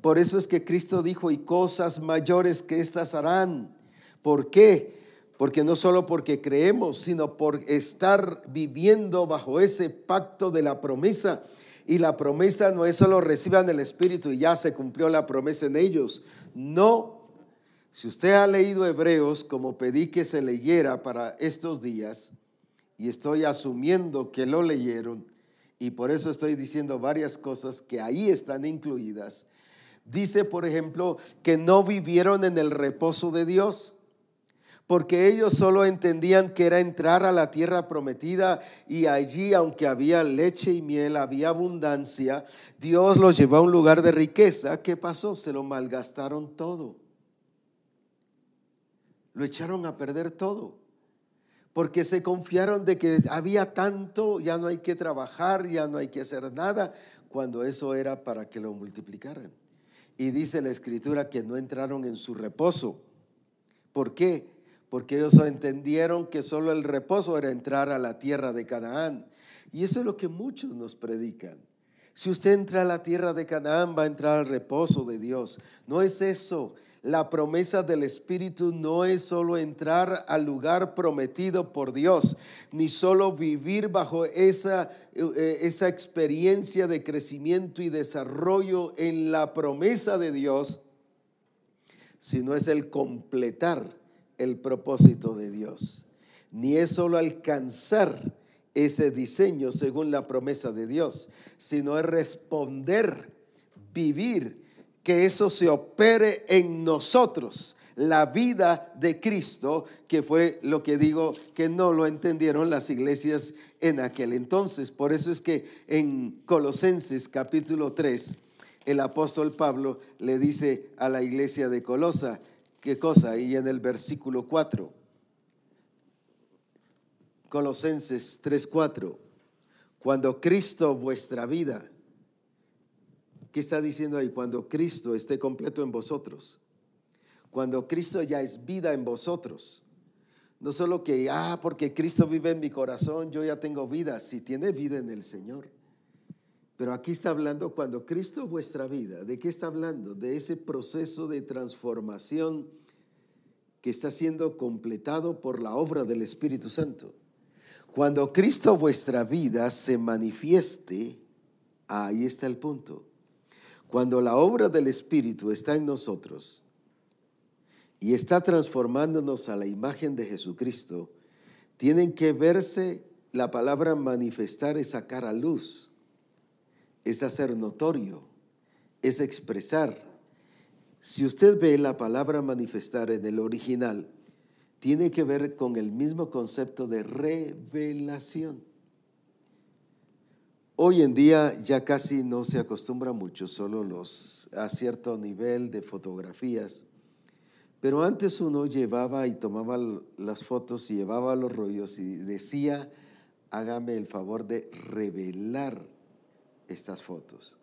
Por eso es que Cristo dijo, y cosas mayores que estas harán. ¿Por qué? Porque no solo porque creemos, sino por estar viviendo bajo ese pacto de la promesa. Y la promesa no es solo reciban el Espíritu y ya se cumplió la promesa en ellos. No. Si usted ha leído Hebreos, como pedí que se leyera para estos días, y estoy asumiendo que lo leyeron y por eso estoy diciendo varias cosas que ahí están incluidas. Dice, por ejemplo, que no vivieron en el reposo de Dios, porque ellos solo entendían que era entrar a la tierra prometida y allí, aunque había leche y miel, había abundancia, Dios los llevó a un lugar de riqueza. ¿Qué pasó? Se lo malgastaron todo. Lo echaron a perder todo porque se confiaron de que había tanto, ya no hay que trabajar, ya no hay que hacer nada, cuando eso era para que lo multiplicaran. Y dice la escritura que no entraron en su reposo. ¿Por qué? Porque ellos entendieron que solo el reposo era entrar a la tierra de Canaán. Y eso es lo que muchos nos predican. Si usted entra a la tierra de Canaán, va a entrar al reposo de Dios. No es eso. La promesa del Espíritu no es solo entrar al lugar prometido por Dios, ni solo vivir bajo esa, eh, esa experiencia de crecimiento y desarrollo en la promesa de Dios, sino es el completar el propósito de Dios. Ni es solo alcanzar ese diseño según la promesa de Dios, sino es responder, vivir que eso se opere en nosotros, la vida de Cristo, que fue lo que digo que no lo entendieron las iglesias en aquel entonces. Por eso es que en Colosenses capítulo 3, el apóstol Pablo le dice a la iglesia de Colosa, ¿qué cosa? Y en el versículo 4, Colosenses 3:4, cuando Cristo vuestra vida, ¿Qué está diciendo ahí? Cuando Cristo esté completo en vosotros. Cuando Cristo ya es vida en vosotros. No solo que, ah, porque Cristo vive en mi corazón, yo ya tengo vida. Si tiene vida en el Señor. Pero aquí está hablando cuando Cristo vuestra vida. ¿De qué está hablando? De ese proceso de transformación que está siendo completado por la obra del Espíritu Santo. Cuando Cristo vuestra vida se manifieste, ahí está el punto. Cuando la obra del Espíritu está en nosotros y está transformándonos a la imagen de Jesucristo, tienen que verse, la palabra manifestar es sacar a luz, es hacer notorio, es expresar. Si usted ve la palabra manifestar en el original, tiene que ver con el mismo concepto de revelación. Hoy en día ya casi no se acostumbra mucho, solo los a cierto nivel de fotografías. Pero antes uno llevaba y tomaba las fotos y llevaba los rollos y decía, hágame el favor de revelar estas fotos.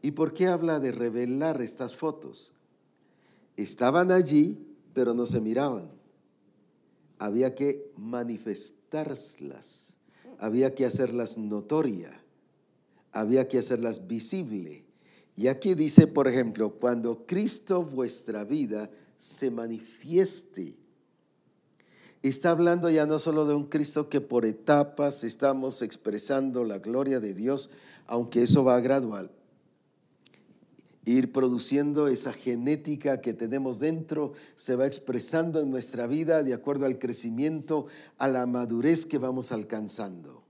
¿Y por qué habla de revelar estas fotos? Estaban allí, pero no se miraban. Había que manifestarlas, había que hacerlas notoria, había que hacerlas visible. Y aquí dice, por ejemplo, cuando Cristo vuestra vida se manifieste. Está hablando ya no solo de un Cristo que por etapas estamos expresando la gloria de Dios, aunque eso va gradual, ir produciendo esa genética que tenemos dentro, se va expresando en nuestra vida de acuerdo al crecimiento, a la madurez que vamos alcanzando.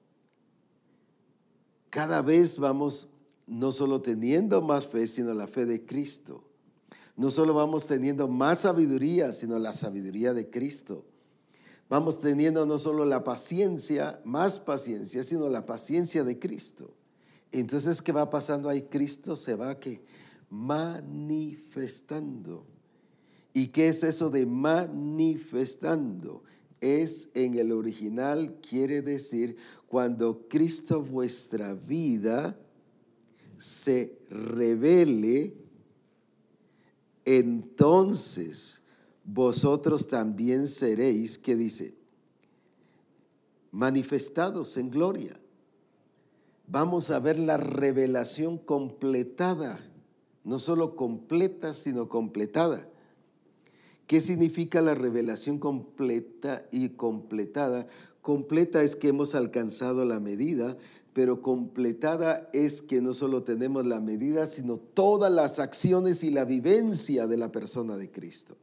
Cada vez vamos no solo teniendo más fe, sino la fe de Cristo. No solo vamos teniendo más sabiduría, sino la sabiduría de Cristo. Vamos teniendo no solo la paciencia, más paciencia, sino la paciencia de Cristo. Entonces, ¿qué va pasando ahí? Cristo se va que manifestando. ¿Y qué es eso de manifestando? Es en el original, quiere decir, cuando Cristo vuestra vida se revele, entonces vosotros también seréis, ¿qué dice? Manifestados en gloria. Vamos a ver la revelación completada no solo completa, sino completada. ¿Qué significa la revelación completa y completada? Completa es que hemos alcanzado la medida, pero completada es que no solo tenemos la medida, sino todas las acciones y la vivencia de la persona de Cristo.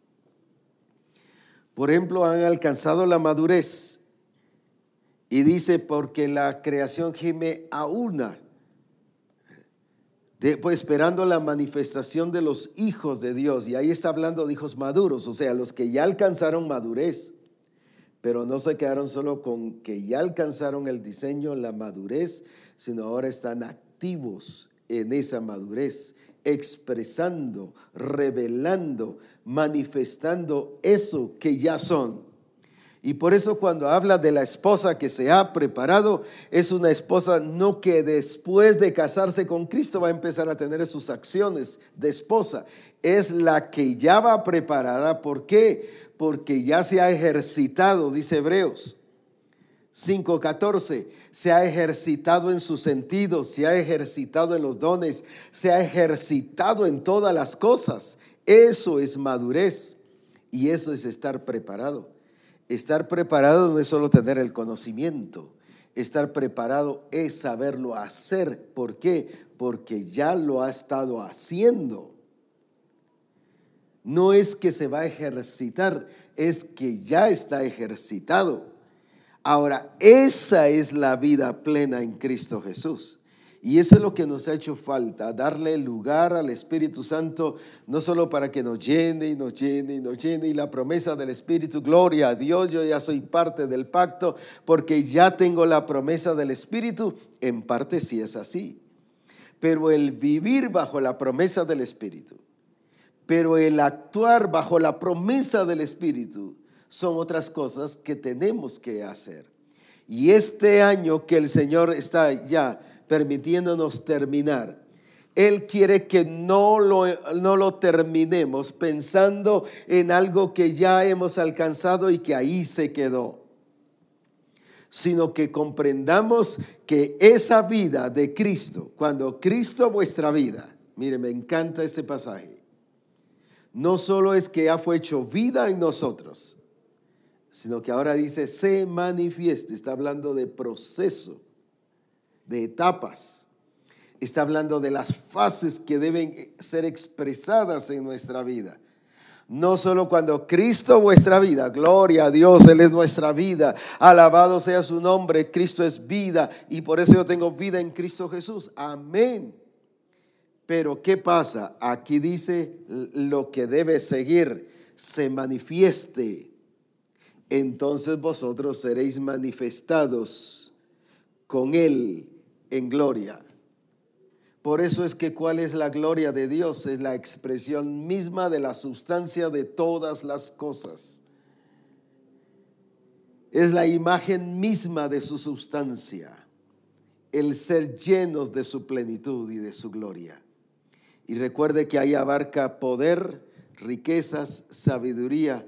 Por ejemplo, han alcanzado la madurez. Y dice, porque la creación gime a una pues esperando la manifestación de los hijos de Dios. Y ahí está hablando de hijos maduros, o sea, los que ya alcanzaron madurez, pero no se quedaron solo con que ya alcanzaron el diseño, la madurez, sino ahora están activos en esa madurez, expresando, revelando, manifestando eso que ya son. Y por eso cuando habla de la esposa que se ha preparado, es una esposa no que después de casarse con Cristo va a empezar a tener sus acciones de esposa. Es la que ya va preparada. ¿Por qué? Porque ya se ha ejercitado, dice Hebreos 5.14, se ha ejercitado en sus sentidos, se ha ejercitado en los dones, se ha ejercitado en todas las cosas. Eso es madurez y eso es estar preparado. Estar preparado no es solo tener el conocimiento, estar preparado es saberlo hacer. ¿Por qué? Porque ya lo ha estado haciendo. No es que se va a ejercitar, es que ya está ejercitado. Ahora, esa es la vida plena en Cristo Jesús. Y eso es lo que nos ha hecho falta, darle lugar al Espíritu Santo, no solo para que nos llene y nos llene y nos llene, y la promesa del Espíritu, gloria a Dios, yo ya soy parte del pacto, porque ya tengo la promesa del Espíritu, en parte sí es así. Pero el vivir bajo la promesa del Espíritu, pero el actuar bajo la promesa del Espíritu, son otras cosas que tenemos que hacer. Y este año que el Señor está ya permitiéndonos terminar. Él quiere que no lo, no lo terminemos pensando en algo que ya hemos alcanzado y que ahí se quedó, sino que comprendamos que esa vida de Cristo, cuando Cristo vuestra vida, mire, me encanta este pasaje, no solo es que ha fue hecho vida en nosotros, sino que ahora dice se manifieste, está hablando de proceso de etapas. Está hablando de las fases que deben ser expresadas en nuestra vida. No solo cuando Cristo vuestra vida, gloria a Dios, Él es nuestra vida, alabado sea su nombre, Cristo es vida y por eso yo tengo vida en Cristo Jesús. Amén. Pero ¿qué pasa? Aquí dice lo que debe seguir, se manifieste. Entonces vosotros seréis manifestados con Él en gloria. Por eso es que cuál es la gloria de Dios? Es la expresión misma de la sustancia de todas las cosas. Es la imagen misma de su sustancia, el ser llenos de su plenitud y de su gloria. Y recuerde que ahí abarca poder, riquezas, sabiduría.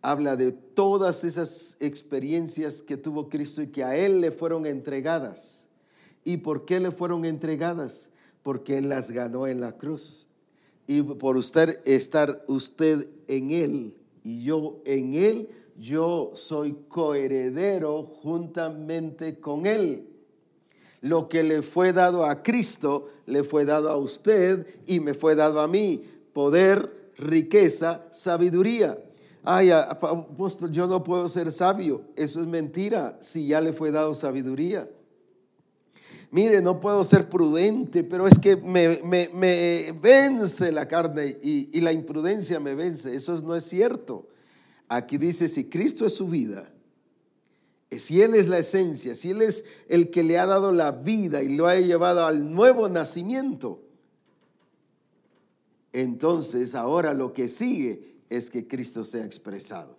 Habla de todas esas experiencias que tuvo Cristo y que a Él le fueron entregadas. ¿Y por qué le fueron entregadas? Porque Él las ganó en la cruz. Y por usted estar usted en Él y yo en Él, yo soy coheredero juntamente con Él. Lo que le fue dado a Cristo, le fue dado a usted y me fue dado a mí. Poder, riqueza, sabiduría. Ay, apóstol, yo no puedo ser sabio. Eso es mentira si ya le fue dado sabiduría. Mire, no puedo ser prudente, pero es que me, vence la carne y, y la imprudencia me vence. Eso no es cierto. Aquí dice, si Cristo es su vida, si Él es la esencia, si Él es el que le ha dado la vida y lo ha llevado al nuevo nacimiento, entonces ahora lo que sigue es que Cristo sea expresado.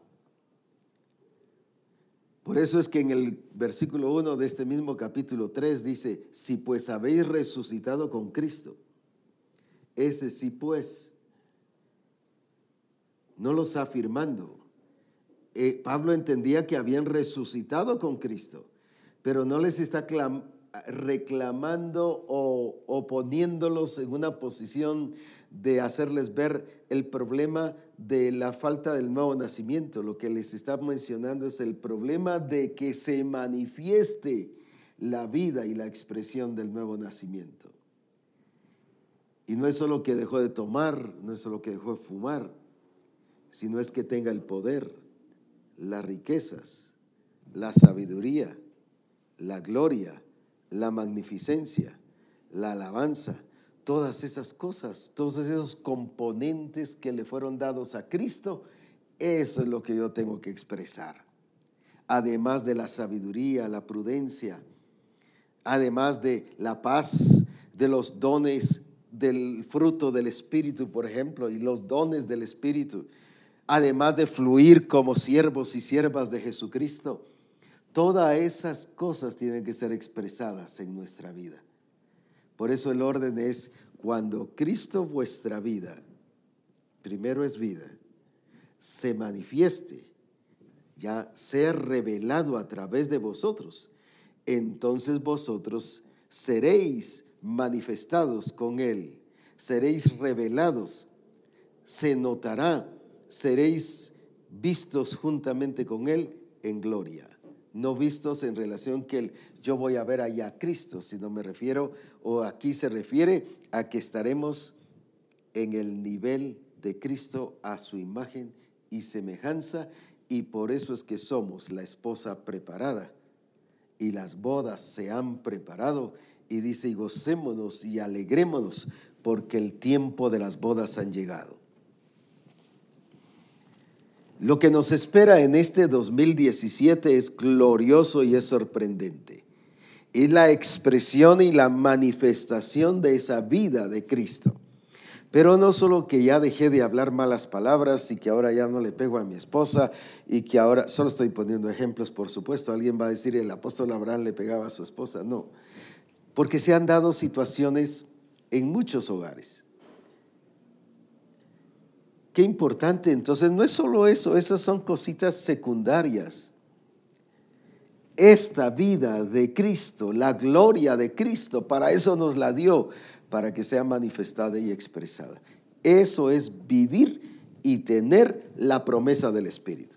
Por eso es que en el versículo 1 de este mismo capítulo 3 dice, si pues habéis resucitado con Cristo, ese sí pues, no lo está afirmando, eh, Pablo entendía que habían resucitado con Cristo, pero no les está reclamando o, poniéndolos en una posición de hacerles ver el problema de la falta del nuevo nacimiento. Lo que les está mencionando es el problema de que se manifieste la vida y la expresión del nuevo nacimiento. Y no es solo que dejó de tomar, no es solo que dejó de fumar, sino es que tenga el poder las riquezas, la sabiduría, la gloria, la magnificencia, la alabanza, todas esas cosas, todos esos componentes que le fueron dados a Cristo, eso es lo que yo tengo que expresar. Además de la sabiduría, la prudencia, además de la paz, de los dones del fruto del Espíritu, por ejemplo, y los dones del Espíritu, además de fluir como siervos y siervas de Jesucristo, todas esas cosas tienen que ser expresadas en nuestra vida. Por eso el orden es cuando Cristo vuestra vida, primero es vida, se manifieste, ya sea revelado a través de vosotros, entonces vosotros seréis manifestados con Él, seréis revelados, se notará seréis vistos juntamente con Él en gloria. No vistos en relación que yo voy a ver allá a Cristo, sino me refiero, o aquí se refiere a que estaremos en el nivel de Cristo a su imagen y semejanza, y por eso es que somos la esposa preparada. Y las bodas se han preparado, y dice, y gocémonos y alegrémonos, porque el tiempo de las bodas han llegado. Lo que nos espera en este 2017 es glorioso y es sorprendente. Es la expresión y la manifestación de esa vida de Cristo. Pero no solo que ya dejé de hablar malas palabras y que ahora ya no le pego a mi esposa y que ahora, solo estoy poniendo ejemplos, por supuesto, alguien va a decir el apóstol Abraham le pegaba a su esposa, no, porque se han dado situaciones en muchos hogares Qué importante. Entonces, no es solo eso, esas son cositas secundarias. Esta vida de Cristo, la gloria de Cristo, para eso nos la dio, para que sea manifestada y expresada. Eso es vivir y tener la promesa del Espíritu.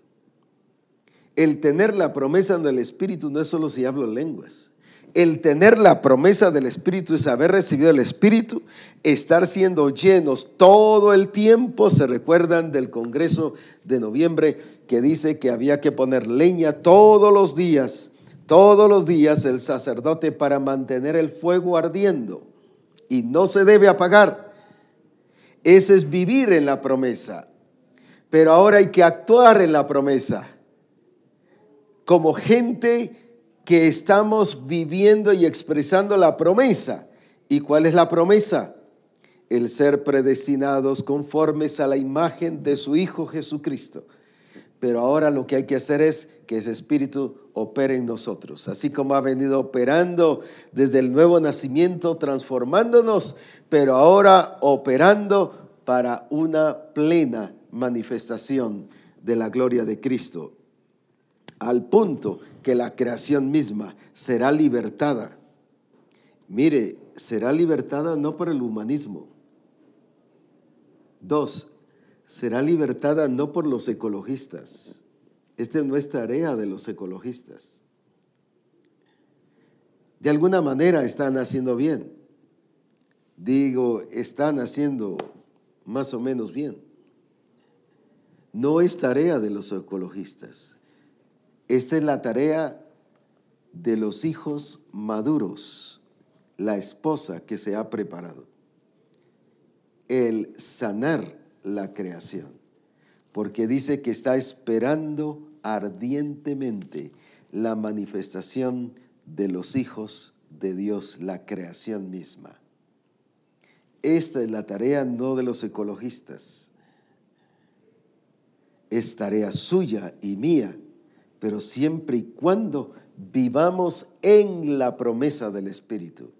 El tener la promesa del Espíritu no es solo si hablo lenguas el tener la promesa del Espíritu es haber recibido el Espíritu, estar siendo llenos todo el tiempo. Se recuerdan del Congreso de noviembre que dice que había que poner leña todos los días, todos los días el sacerdote para mantener el fuego ardiendo y no se debe apagar. Ese es vivir en la promesa. Pero ahora hay que actuar en la promesa. Como gente que estamos viviendo y expresando la promesa. ¿Y cuál es la promesa? El ser predestinados conformes a la imagen de su Hijo Jesucristo pero ahora lo que hay que hacer es que ese espíritu opere en nosotros, así como ha venido operando desde el nuevo nacimiento, transformándonos, pero ahora operando para una plena manifestación de la gloria de Cristo, al punto que la creación misma será libertada. Mire, será libertada no por el humanismo. Dos, será libertada no por los ecologistas. Esta no es tarea de los ecologistas. De alguna manera están haciendo bien. Digo, están haciendo más o menos bien. No es tarea de los ecologistas. Esta es la tarea de los hijos maduros, la esposa que se ha preparado. El sanar la creación, porque dice que está esperando ardientemente la manifestación de los hijos de Dios, la creación misma. Esta es la tarea no de los ecologistas, es tarea suya y mía, pero siempre y cuando vivamos en la promesa del Espíritu.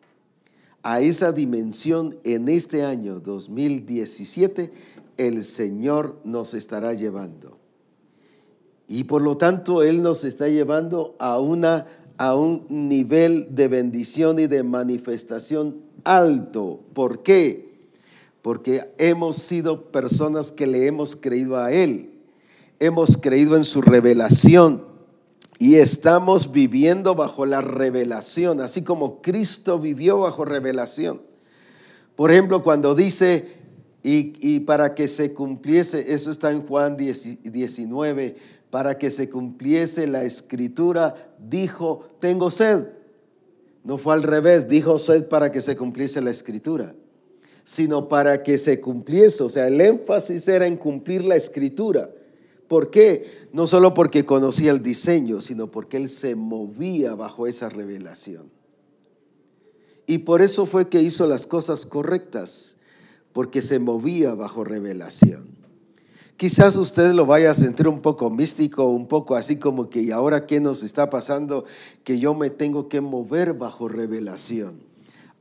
A esa dimensión en este año 2017 el Señor nos estará llevando. Y por lo tanto Él nos está llevando a, una, a un nivel de bendición y de manifestación alto. ¿Por qué? Porque hemos sido personas que le hemos creído a Él. Hemos creído en su revelación y estamos viviendo bajo la revelación, así como Cristo vivió bajo revelación. Por ejemplo, cuando dice, y, para que se cumpliese, eso está en Juan 19, para que se cumpliese la escritura, dijo, tengo sed. No fue al revés, dijo sed para que se cumpliese la escritura, sino para que se cumpliese. O sea, el énfasis era en cumplir la escritura. ¿Por qué? No solo porque conocía el diseño, sino porque él se movía bajo esa revelación. Y por eso fue que hizo las cosas correctas, porque se movía bajo revelación. Quizás usted lo vaya a sentir un poco místico, un poco así como que, ¿y ahora qué nos está pasando? Que yo me tengo que mover bajo revelación.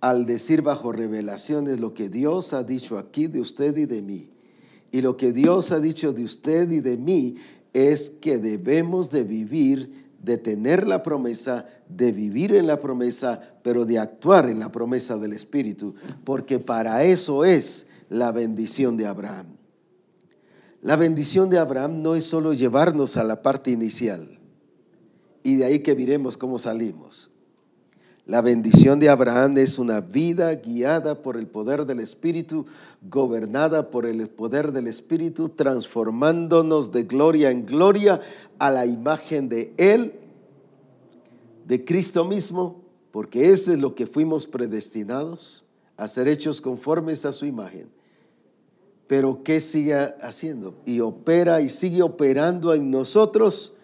Al decir bajo revelación es lo que Dios ha dicho aquí de usted y de mí. Y lo que Dios ha dicho de usted y de mí es que debemos de vivir, de tener la promesa, de vivir en la promesa, pero de actuar en la promesa del Espíritu, porque para eso es la bendición de Abraham. La bendición de Abraham no es solo llevarnos a la parte inicial y de ahí que miremos cómo salimos. La bendición de Abraham es una vida guiada por el poder del Espíritu, gobernada por el poder del Espíritu, transformándonos de gloria en gloria a la imagen de Él, de Cristo mismo, porque ese es lo que fuimos predestinados, a ser hechos conformes a su imagen. Pero ¿qué sigue haciendo? Y opera y sigue operando en nosotros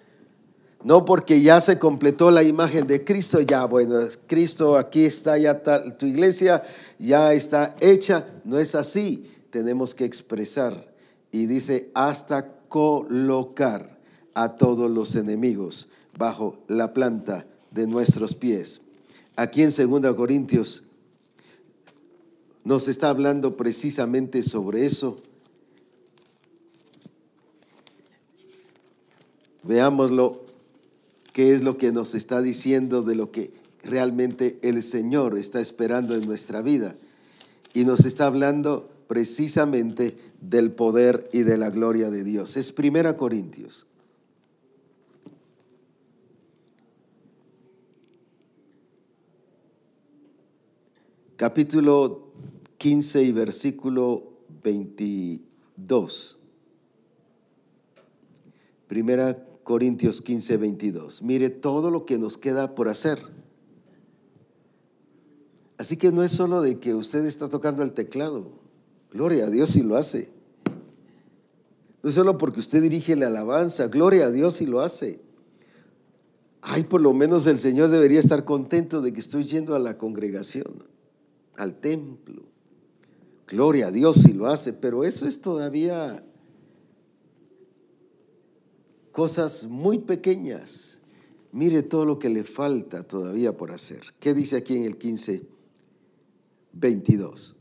no porque ya se completó la imagen de Cristo, ya bueno, Cristo aquí está, ya tu iglesia ya está hecha. No es así. Tenemos que expresar. Y dice, hasta colocar a todos los enemigos bajo la planta de nuestros pies. Aquí en 2 Corintios nos está hablando precisamente sobre eso. Veámoslo qué es lo que nos está diciendo de lo que realmente el Señor está esperando en nuestra vida. Y nos está hablando precisamente del poder y de la gloria de Dios. Es Primera Corintios. Capítulo 15 y versículo 22. Primera Corintios 15, 22. Mire todo lo que nos queda por hacer. Así que no es solo de que usted está tocando el teclado. Gloria a Dios si lo hace. No es solo porque usted dirige la alabanza. Gloria a Dios si lo hace. Ay, por lo menos el Señor debería estar contento de que estoy yendo a la congregación, al templo. Gloria a Dios si lo hace, pero eso es todavía cosas muy pequeñas. Mire todo lo que le falta todavía por hacer. ¿Qué dice aquí en el 15, 22?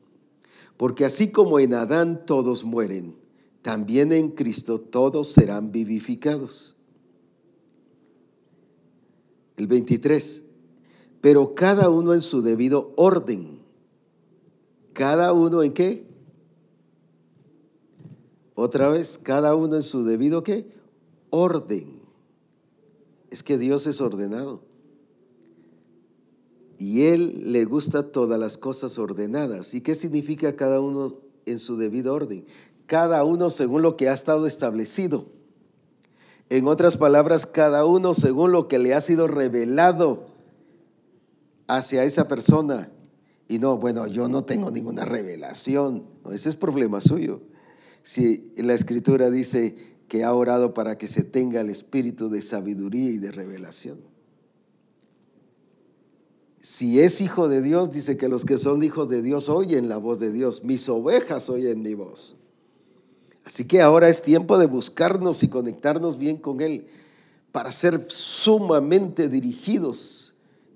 Porque así como en Adán todos mueren, también en Cristo todos serán vivificados. El 23, pero cada uno en su debido orden. ¿Cada uno en qué? Otra vez, cada uno en su debido qué? Orden. Es que Dios es ordenado. Y Él le gusta todas las cosas ordenadas. ¿Y qué significa cada uno en su debido orden? Cada uno según lo que ha estado establecido. En otras palabras, cada uno según lo que le ha sido revelado hacia esa persona. Y no, bueno, yo no tengo ninguna revelación. ese es problema suyo si la escritura dice que ha orado para que se tenga el espíritu de sabiduría y de revelación. Si es hijo de Dios, dice que los que son hijos de Dios oyen la voz de Dios. Mis ovejas oyen mi voz. Así que ahora es tiempo de buscarnos y conectarnos bien con Él para ser sumamente dirigidos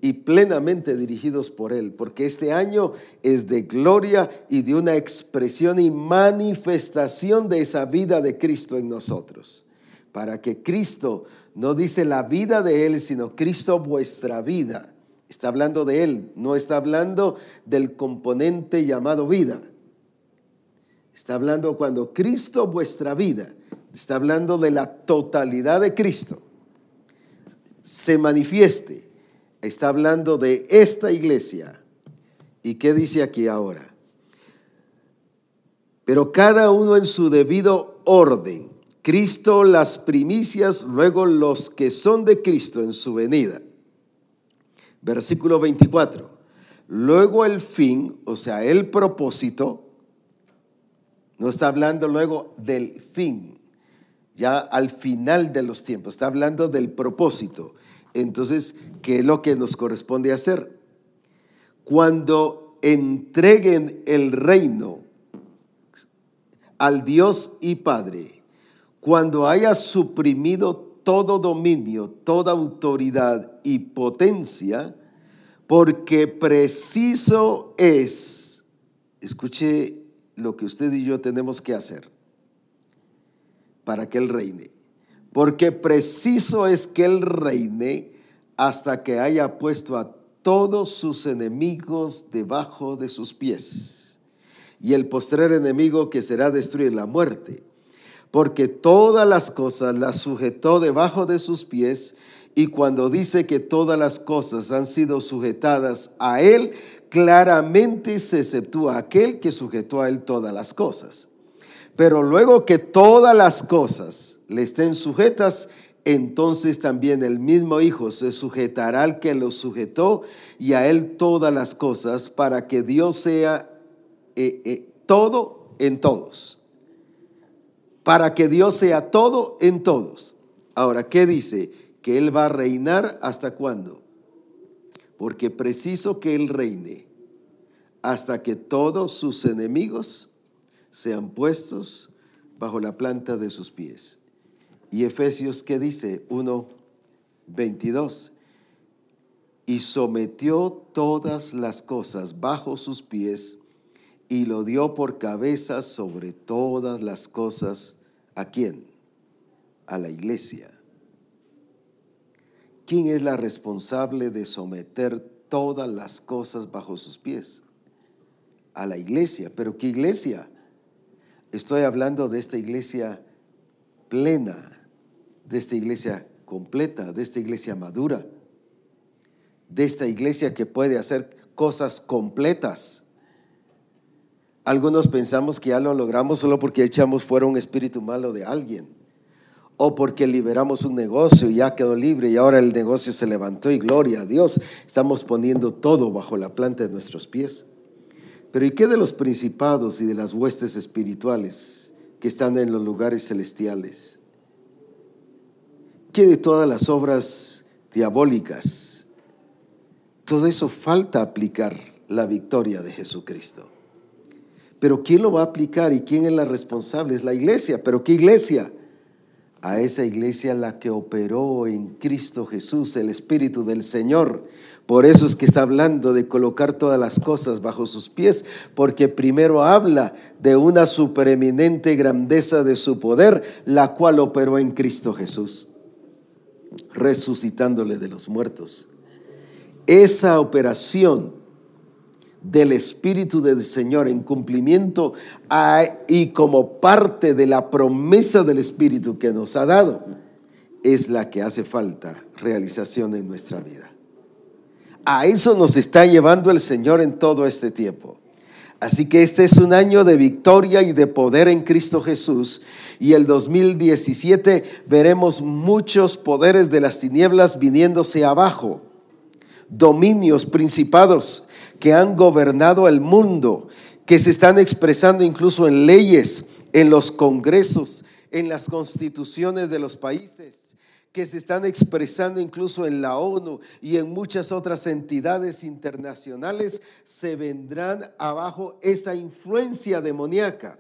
y plenamente dirigidos por Él, porque este año es de gloria y de una expresión y manifestación de esa vida de Cristo en nosotros. Para que Cristo no dice la vida de Él, sino Cristo vuestra vida. Está hablando de Él, no está hablando del componente llamado vida. Está hablando cuando Cristo vuestra vida. Está hablando de la totalidad de Cristo. Se manifieste está hablando de esta iglesia. ¿Y qué dice aquí ahora? Pero cada uno en su debido orden. Cristo las primicias, luego los que son de Cristo en su venida. Versículo 24. Luego el fin, o sea, el propósito, no está hablando luego del fin, ya al final de los tiempos, está hablando del propósito. Entonces, ¿qué es lo que nos corresponde hacer? Cuando entreguen el reino al Dios y Padre, cuando haya suprimido todo dominio, toda autoridad y potencia, porque preciso es, escuche lo que usted y yo tenemos que hacer para que Él reine porque preciso es que Él reine hasta que haya puesto a todos sus enemigos debajo de sus pies. Y el postrer enemigo que será destruir la muerte, porque todas las cosas las sujetó debajo de sus pies, y cuando dice que todas las cosas han sido sujetadas a Él, claramente se exceptúa aquel que sujetó a Él todas las cosas. Pero luego que todas las cosas le estén sujetas, entonces también el mismo Hijo se sujetará al que lo sujetó y a él todas las cosas para que Dios sea eh, eh, todo en todos. Para que Dios sea todo en todos. Ahora, ¿qué dice? Que Él va a reinar hasta cuándo? Porque preciso que Él reine hasta que todos sus enemigos sean puestos bajo la planta de sus pies. Y Efesios, ¿qué dice? 1, 22. Y sometió todas las cosas bajo sus pies y lo dio por cabeza sobre todas las cosas. ¿A quién? A la iglesia. ¿Quién es la responsable de someter todas las cosas bajo sus pies? A la iglesia. ¿Pero qué iglesia? Estoy hablando de esta iglesia plena, de esta iglesia completa, de esta iglesia madura, de esta iglesia que puede hacer cosas completas. Algunos pensamos que ya lo logramos solo porque echamos fuera un espíritu malo de alguien o porque liberamos un negocio y ya quedó libre y ahora el negocio se levantó y gloria a Dios. Estamos poniendo todo bajo la planta de nuestros pies. Pero ¿y qué de los principados y de las huestes espirituales que están en los lugares celestiales? ¿Qué de todas las obras diabólicas? Todo eso falta aplicar la victoria de Jesucristo. Pero ¿quién lo va a aplicar y quién es la responsable? Es la iglesia. ¿Pero qué iglesia? a esa iglesia la que operó en Cristo Jesús, el Espíritu del Señor. Por eso es que está hablando de colocar todas las cosas bajo sus pies, porque primero habla de una supereminente grandeza de su poder, la cual operó en Cristo Jesús, resucitándole de los muertos. Esa operación del Espíritu del Señor en cumplimiento y como parte de la promesa del Espíritu que nos ha dado, es la que hace falta realización en nuestra vida. A eso nos está llevando el Señor en todo este tiempo. Así que este es un año de victoria y de poder en Cristo Jesús. Y el 2017 veremos muchos poderes de las tinieblas viniéndose abajo, dominios, principados, que han gobernado el mundo, que se están expresando incluso en leyes, en los congresos, en las constituciones de los países, que se están expresando incluso en la ONU y en muchas otras entidades internacionales, se vendrán abajo esa influencia demoníaca.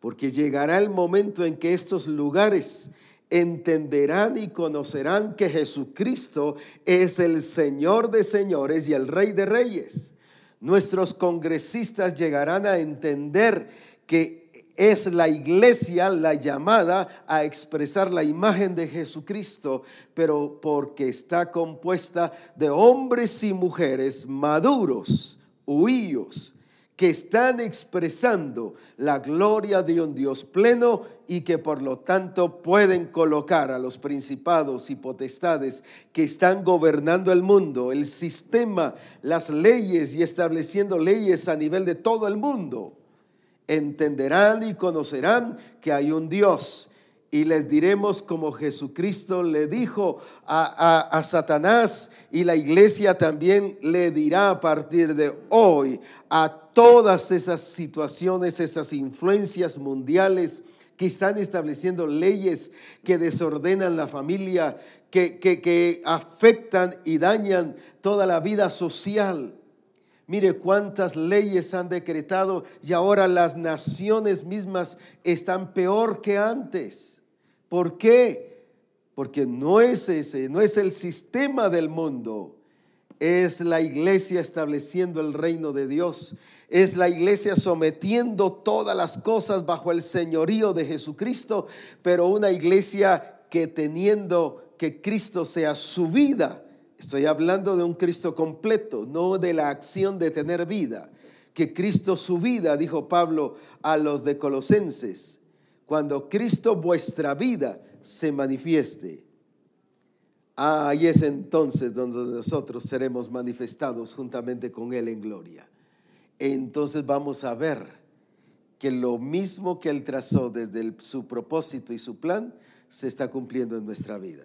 Porque llegará el momento en que estos lugares entenderán y conocerán que Jesucristo es el Señor de señores y el Rey de reyes. Nuestros congresistas llegarán a entender que es la iglesia la llamada a expresar la imagen de Jesucristo, pero porque está compuesta de hombres y mujeres maduros, huíos, que están expresando la gloria de un Dios pleno y que por lo tanto pueden colocar a los principados y potestades que están gobernando el mundo, el sistema, las leyes y estableciendo leyes a nivel de todo el mundo. Entenderán y conocerán que hay un Dios y les diremos como Jesucristo le dijo a, Satanás y la iglesia también le dirá a partir de hoy a todas esas situaciones, esas influencias mundiales que están estableciendo leyes que desordenan la familia, que, que afectan y dañan toda la vida social. Mire cuántas leyes han decretado y ahora las naciones mismas están peor que antes. ¿Por qué? Porque no es ese, no es el sistema del mundo. Es la iglesia estableciendo el reino de Dios. Es la iglesia sometiendo todas las cosas bajo el señorío de Jesucristo, pero una iglesia que teniendo que Cristo sea su vida. Estoy hablando de un Cristo completo, no de la acción de tener vida. Que Cristo su vida, dijo Pablo a los de Colosenses cuando Cristo vuestra vida se manifieste. Ahí es entonces donde nosotros seremos manifestados juntamente con Él en gloria. Entonces vamos a ver que lo mismo que Él trazó desde su propósito y su plan se está cumpliendo en nuestra vida.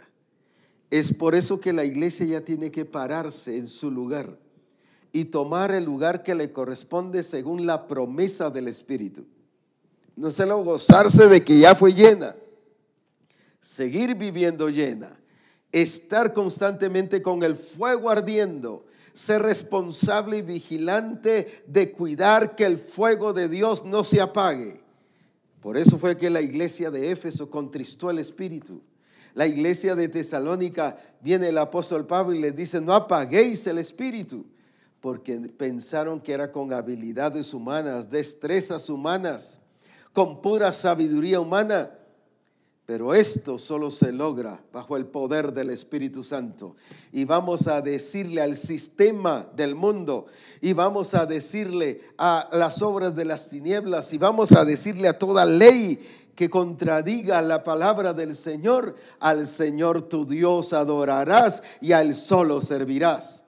Es por eso que la iglesia ya tiene que pararse en su lugar y tomar el lugar que le corresponde según la promesa del Espíritu no solo gozarse de que ya fue llena, seguir viviendo llena, estar constantemente con el fuego ardiendo, ser responsable y vigilante de cuidar que el fuego de Dios no se apague. Por eso fue que la iglesia de Éfeso contristó el espíritu. La iglesia de Tesalónica viene el apóstol Pablo y les dice, no apaguéis el espíritu, porque pensaron que era con habilidades humanas, destrezas humanas con pura sabiduría humana. Pero esto solo se logra bajo el poder del Espíritu Santo. Y vamos a decirle al sistema del mundo, y vamos a decirle a las obras de las tinieblas, y vamos a decirle a toda ley que contradiga la palabra del Señor, al Señor tu Dios adorarás y a Él solo servirás.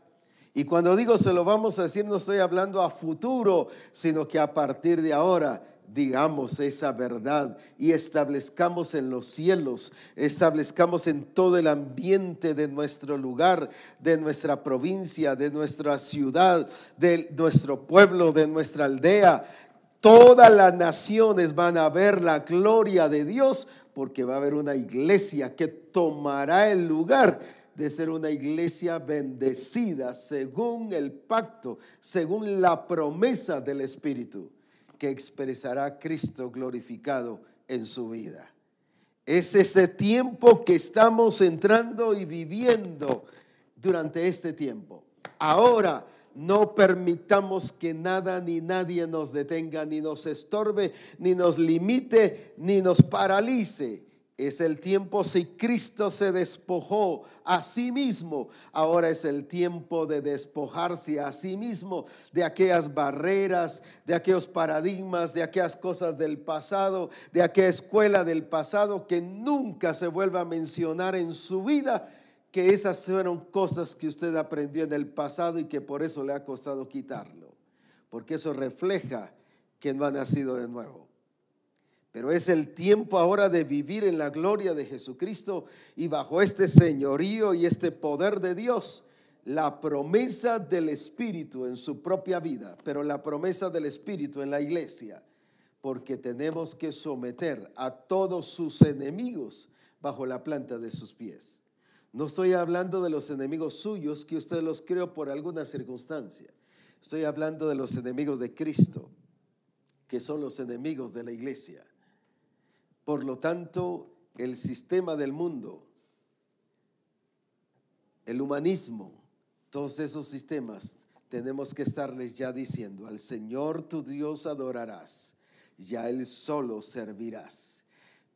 Y cuando digo se lo vamos a decir, no estoy hablando a futuro, sino que a partir de ahora digamos esa verdad y establezcamos en los cielos, establezcamos en todo el ambiente de nuestro lugar, de nuestra provincia, de nuestra ciudad, de nuestro pueblo, de nuestra aldea. Todas las naciones van a ver la gloria de Dios porque va a haber una iglesia que tomará el lugar de ser una iglesia bendecida según el pacto, según la promesa del Espíritu que expresará Cristo glorificado en su vida. Es este tiempo que estamos entrando y viviendo durante este tiempo. Ahora no permitamos que nada ni nadie nos detenga, ni nos estorbe, ni nos limite, ni nos paralice. Es el tiempo si Cristo se despojó a sí mismo. Ahora es el tiempo de despojarse a sí mismo de aquellas barreras, de aquellos paradigmas, de aquellas cosas del pasado, de aquella escuela del pasado que nunca se vuelva a mencionar en su vida que esas fueron cosas que usted aprendió en el pasado y que por eso le ha costado quitarlo, porque eso refleja que no ha nacido de nuevo. Pero es el tiempo ahora de vivir en la gloria de Jesucristo y bajo este señorío y este poder de Dios, la promesa del Espíritu en su propia vida, pero la promesa del Espíritu en la iglesia, porque tenemos que someter a todos sus enemigos bajo la planta de sus pies. No estoy hablando de los enemigos suyos que usted los creó por alguna circunstancia. Estoy hablando de los enemigos de Cristo, que son los enemigos de la iglesia. Por lo tanto, el sistema del mundo, el humanismo, todos esos sistemas, tenemos que estarles ya diciendo, al Señor tu Dios adorarás, ya Él solo servirás.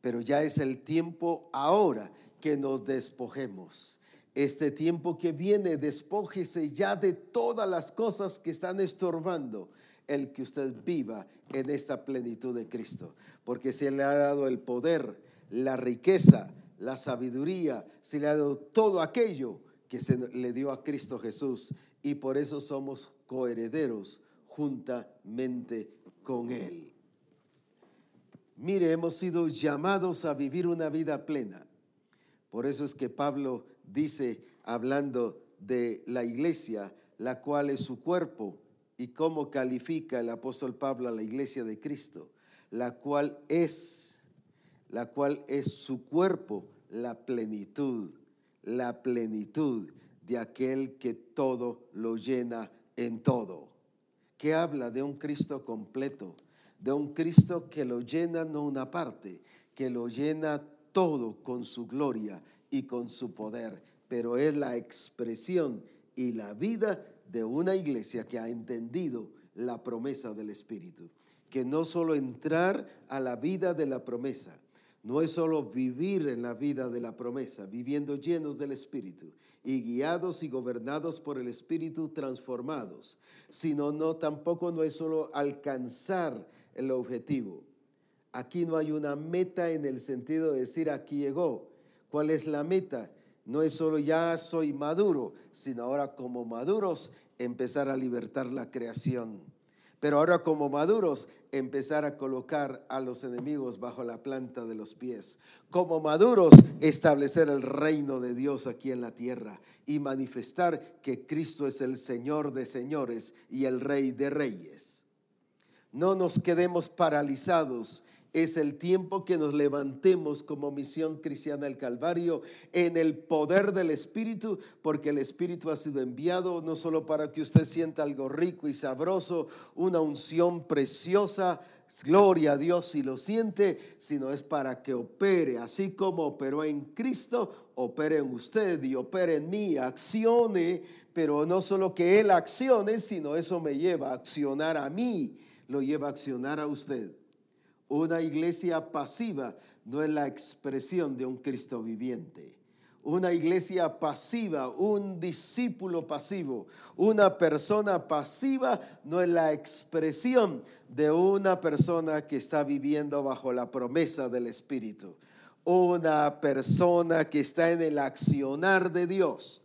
Pero ya es el tiempo ahora que nos despojemos. Este tiempo que viene, despójese ya de todas las cosas que están estorbando el que usted viva en esta plenitud de Cristo. Porque se le ha dado el poder, la riqueza, la sabiduría, se le ha dado todo aquello que se le dio a Cristo Jesús. Y por eso somos coherederos juntamente con Él. Mire, hemos sido llamados a vivir una vida plena. Por eso es que Pablo dice, hablando de la iglesia, la cual es su cuerpo, y cómo califica el apóstol Pablo a la iglesia de Cristo, la cual es, la cual es su cuerpo, la plenitud, la plenitud de aquel que todo lo llena en todo. Que habla de un Cristo completo, de un Cristo que lo llena no una parte, que lo llena todo con su gloria y con su poder, pero es la expresión y la vida de una iglesia que ha entendido la promesa del Espíritu. Que no solo entrar a la vida de la promesa, no es solo vivir en la vida de la promesa, viviendo llenos del Espíritu y guiados y gobernados por el Espíritu transformados, sino no tampoco no es solo alcanzar el objetivo, Aquí no hay una meta en el sentido de decir aquí llegó. ¿Cuál es la meta? No es solo ya soy maduro, sino ahora como maduros empezar a libertar la creación. Pero ahora como maduros empezar a colocar a los enemigos bajo la planta de los pies. Como maduros establecer el reino de Dios aquí en la tierra y manifestar que Cristo es el Señor de señores y el Rey de reyes. No nos quedemos paralizados es el tiempo que nos levantemos como misión cristiana del Calvario en el poder del Espíritu, porque el Espíritu ha sido enviado no solo para que usted sienta algo rico y sabroso, una unción preciosa, gloria a Dios si lo siente, sino es para que opere, así como operó en Cristo, opere en usted y opere en mí, accione, pero no solo que Él accione, sino eso me lleva a accionar a mí, lo lleva a accionar a usted. Una iglesia pasiva no es la expresión de un Cristo viviente. Una iglesia pasiva, un discípulo pasivo, una persona pasiva no es la expresión de una persona que está viviendo bajo la promesa del Espíritu. Una persona que está en el accionar de Dios.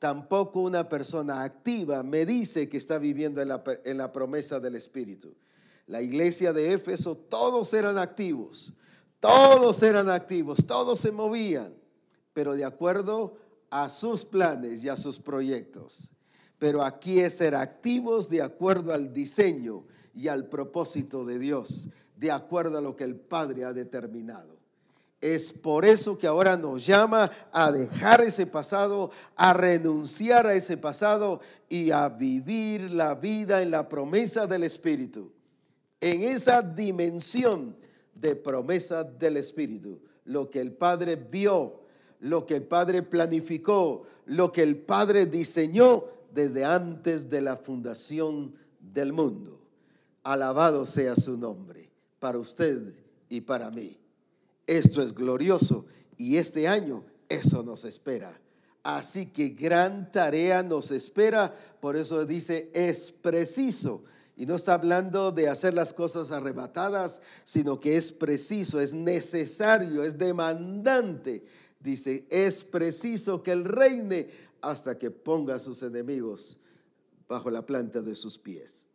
Tampoco una persona activa me dice que está viviendo en la, promesa del Espíritu la iglesia de Éfeso, todos eran activos, todos eran activos, todos se movían, pero de acuerdo a sus planes y a sus proyectos. Pero aquí es ser activos de acuerdo al diseño y al propósito de Dios, de acuerdo a lo que el Padre ha determinado. Es por eso que ahora nos llama a dejar ese pasado, a renunciar a ese pasado y a vivir la vida en la promesa del Espíritu en esa dimensión de promesa del Espíritu. lo que el Padre vio, lo que el Padre planificó, lo que el Padre diseñó desde antes de la fundación del mundo. Alabado sea su nombre para usted y para mí. Esto es glorioso y este año eso nos espera. Así que gran tarea nos espera, por eso dice, es preciso. Y no está hablando de hacer las cosas arrebatadas, sino que es preciso, es necesario, es demandante. Dice, es preciso que Él reine hasta que ponga a sus enemigos bajo la planta de sus pies.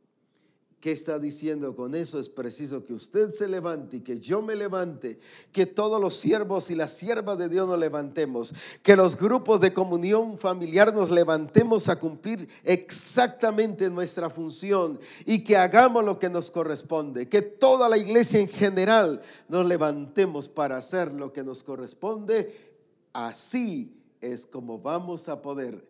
¿Qué está diciendo con eso? Es preciso que usted se levante y que yo me levante, que todos los siervos y las siervas de Dios nos levantemos, que los grupos de comunión familiar nos levantemos a cumplir exactamente nuestra función y que hagamos lo que nos corresponde, que toda la iglesia en general nos levantemos para hacer lo que nos corresponde. Así es como vamos a poder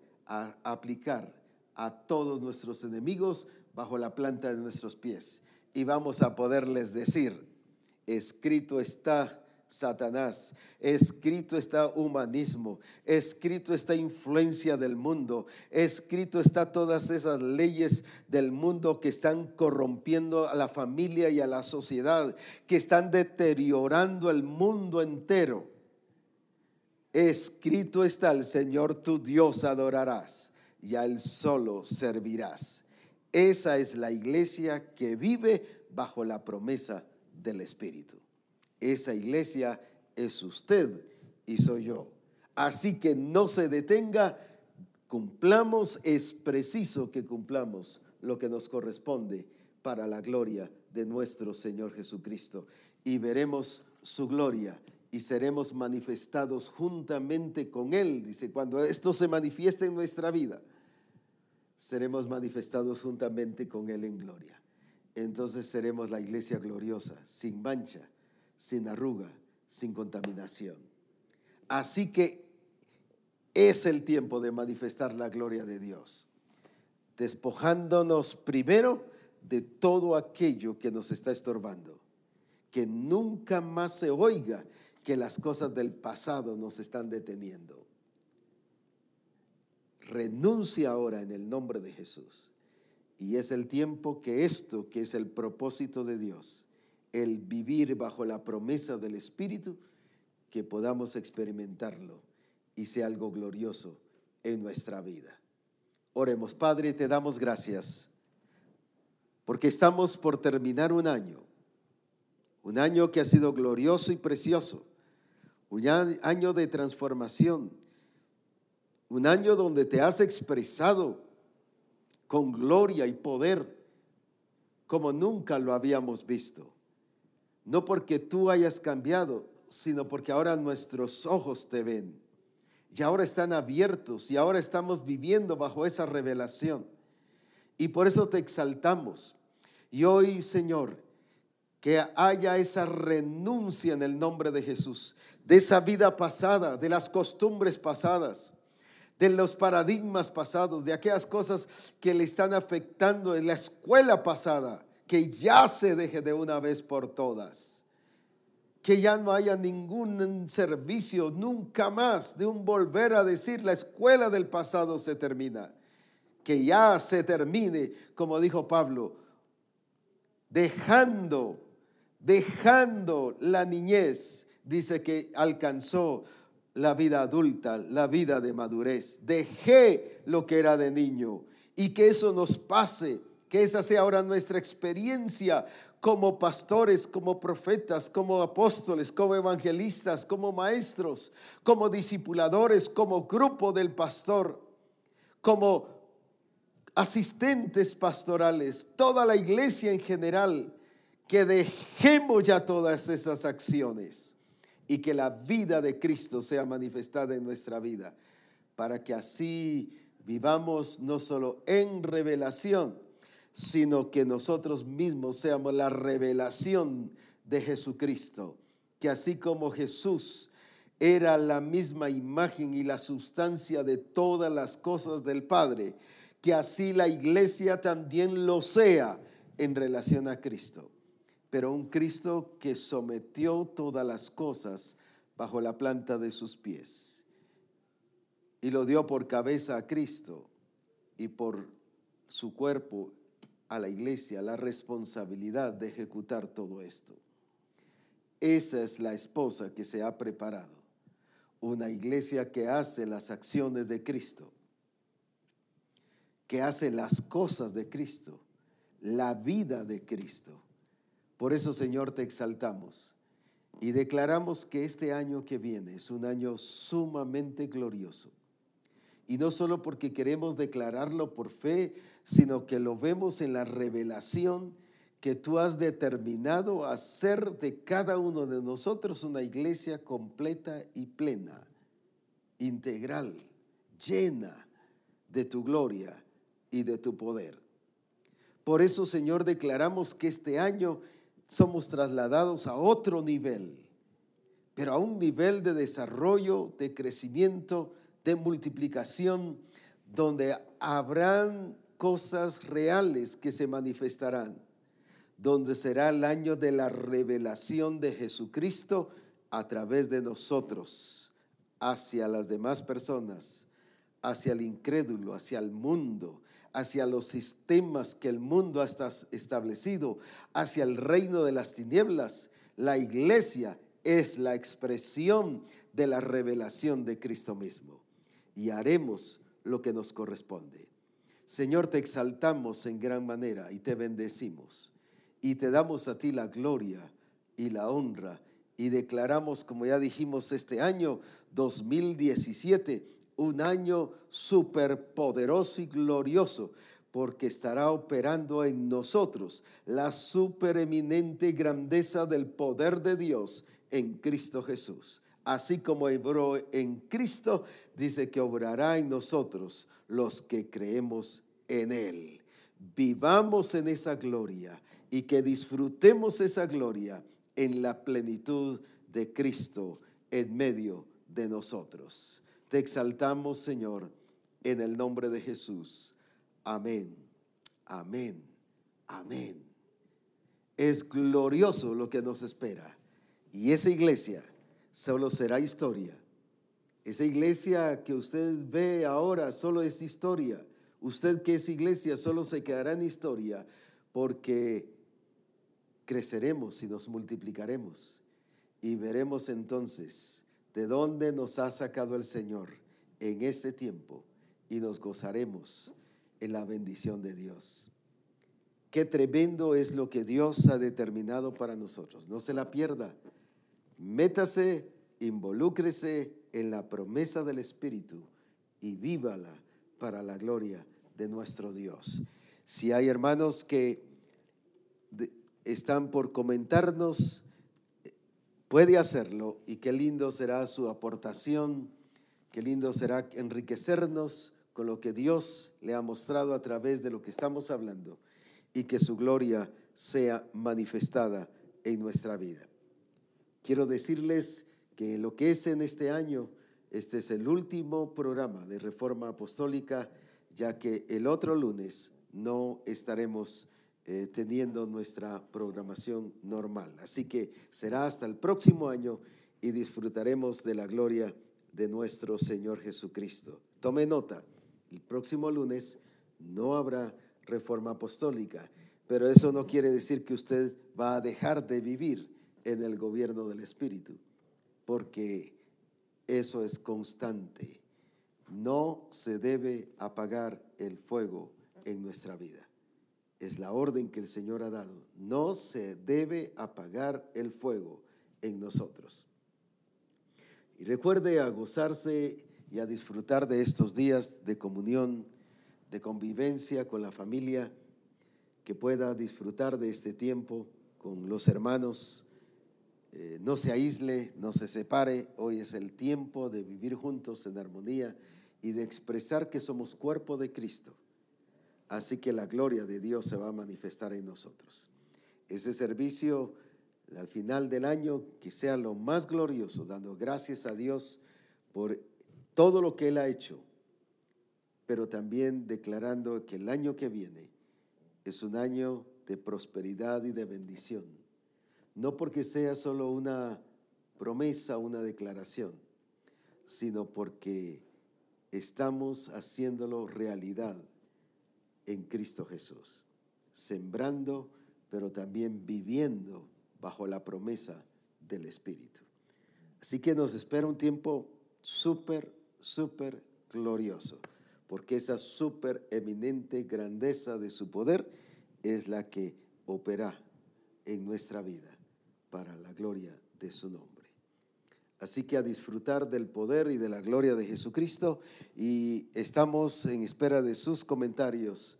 aplicar a todos nuestros enemigos bajo la planta de nuestros pies. Y vamos a poderles decir, escrito está Satanás, escrito está humanismo, escrito está influencia del mundo, escrito está todas esas leyes del mundo que están corrompiendo a la familia y a la sociedad, que están deteriorando el mundo entero. Escrito está el Señor tu Dios adorarás y a Él solo servirás. Esa es la iglesia que vive bajo la promesa del Espíritu. Esa iglesia es usted y soy yo. Así que no se detenga, cumplamos, es preciso que cumplamos lo que nos corresponde para la gloria de nuestro Señor Jesucristo. Y veremos su gloria y seremos manifestados juntamente con Él. Dice, cuando esto se manifieste en nuestra vida seremos manifestados juntamente con Él en gloria. Entonces seremos la iglesia gloriosa, sin mancha, sin arruga, sin contaminación. Así que es el tiempo de manifestar la gloria de Dios, despojándonos primero de todo aquello que nos está estorbando, que nunca más se oiga que las cosas del pasado nos están deteniendo renuncia ahora en el nombre de Jesús. Y es el tiempo que esto, que es el propósito de Dios, el vivir bajo la promesa del Espíritu, que podamos experimentarlo y sea algo glorioso en nuestra vida. Oremos, Padre, te damos gracias porque estamos por terminar un año, un año que ha sido glorioso y precioso, un año de transformación un año donde te has expresado con gloria y poder como nunca lo habíamos visto. No porque tú hayas cambiado, sino porque ahora nuestros ojos te ven. Y ahora están abiertos y ahora estamos viviendo bajo esa revelación. Y por eso te exaltamos. Y hoy, Señor, que haya esa renuncia en el nombre de Jesús, de esa vida pasada, de las costumbres pasadas, de los paradigmas pasados, de aquellas cosas que le están afectando en la escuela pasada, que ya se deje de una vez por todas. Que ya no haya ningún servicio nunca más de un volver a decir la escuela del pasado se termina. Que ya se termine, como dijo Pablo, dejando, dejando la niñez, dice que alcanzó la vida adulta, la vida de madurez. Dejé lo que era de niño y que eso nos pase, que esa sea ahora nuestra experiencia como pastores, como profetas, como apóstoles, como evangelistas, como maestros, como discipuladores, como grupo del pastor, como asistentes pastorales, toda la iglesia en general, que dejemos ya todas esas acciones y que la vida de Cristo sea manifestada en nuestra vida, para que así vivamos no solo en revelación, sino que nosotros mismos seamos la revelación de Jesucristo, que así como Jesús era la misma imagen y la sustancia de todas las cosas del Padre, que así la iglesia también lo sea en relación a Cristo pero un Cristo que sometió todas las cosas bajo la planta de sus pies y lo dio por cabeza a Cristo y por su cuerpo a la iglesia la responsabilidad de ejecutar todo esto. Esa es la esposa que se ha preparado, una iglesia que hace las acciones de Cristo, que hace las cosas de Cristo, la vida de Cristo. Por eso, Señor, te exaltamos y declaramos que este año que viene es un año sumamente glorioso. Y no solo porque queremos declararlo por fe, sino que lo vemos en la revelación que tú has determinado hacer de cada uno de nosotros una iglesia completa y plena, integral, llena de tu gloria y de tu poder. Por eso, Señor, declaramos que este año somos trasladados a otro nivel, pero a un nivel de desarrollo, de crecimiento, de multiplicación, donde habrán cosas reales que se manifestarán, donde será el año de la revelación de Jesucristo a través de nosotros hacia las demás personas, hacia el incrédulo, hacia el mundo, hacia los sistemas que el mundo ha establecido, hacia el reino de las tinieblas. La iglesia es la expresión de la revelación de Cristo mismo y haremos lo que nos corresponde. Señor, te exaltamos en gran manera y te bendecimos y te damos a ti la gloria y la honra y declaramos, como ya dijimos, este año 2017 un año superpoderoso y glorioso, porque estará operando en nosotros la supereminente grandeza del poder de Dios en Cristo Jesús. Así como obró en Cristo, dice que obrará en nosotros los que creemos en Él. Vivamos en esa gloria y que disfrutemos esa gloria en la plenitud de Cristo en medio de nosotros. Exaltamos, Señor, en el nombre de Jesús. Amén, amén, amén. Es glorioso lo que nos espera. Y esa iglesia solo será historia. Esa iglesia que usted ve ahora solo es historia. Usted que es iglesia solo se quedará en historia porque creceremos y nos multiplicaremos. Y veremos entonces de dónde nos ha sacado el Señor en este tiempo y nos gozaremos en la bendición de Dios. Qué tremendo es lo que Dios ha determinado para nosotros. No se la pierda. Métase, involúcrese en la promesa del Espíritu y vívala para la gloria de nuestro Dios. Si hay hermanos que están por comentarnos, puede hacerlo y qué lindo será su aportación, qué lindo será enriquecernos con lo que Dios le ha mostrado a través de lo que estamos hablando y que su gloria sea manifestada en nuestra vida. Quiero decirles que lo que es en este año, este es el último programa de Reforma Apostólica, ya que el otro lunes no estaremos eh, teniendo nuestra programación normal. Así que será hasta el próximo año y disfrutaremos de la gloria de nuestro Señor Jesucristo. Tome nota, el próximo lunes no habrá reforma apostólica, pero eso no quiere decir que usted va a dejar de vivir en el gobierno del Espíritu, porque eso es constante. No se debe apagar el fuego en nuestra vida es la orden que el Señor ha dado. No se debe apagar el fuego en nosotros. Y recuerde a gozarse y a disfrutar de estos días de comunión, de convivencia con la familia, que pueda disfrutar de este tiempo con los hermanos. Eh, no se aísle, no se separe. Hoy es el tiempo de vivir juntos en armonía y de expresar que somos cuerpo de Cristo Así que la gloria de Dios se va a manifestar en nosotros. Ese servicio al final del año que sea lo más glorioso, dando gracias a Dios por todo lo que Él ha hecho, pero también declarando que el año que viene es un año de prosperidad y de bendición. No porque sea solo una promesa, una declaración, sino porque estamos haciéndolo realidad en Cristo Jesús, sembrando, pero también viviendo bajo la promesa del Espíritu. Así que nos espera un tiempo súper, súper glorioso, porque esa súper eminente grandeza de su poder es la que opera en nuestra vida para la gloria de su nombre. Así que a disfrutar del poder y de la gloria de Jesucristo. Y estamos en espera de sus comentarios.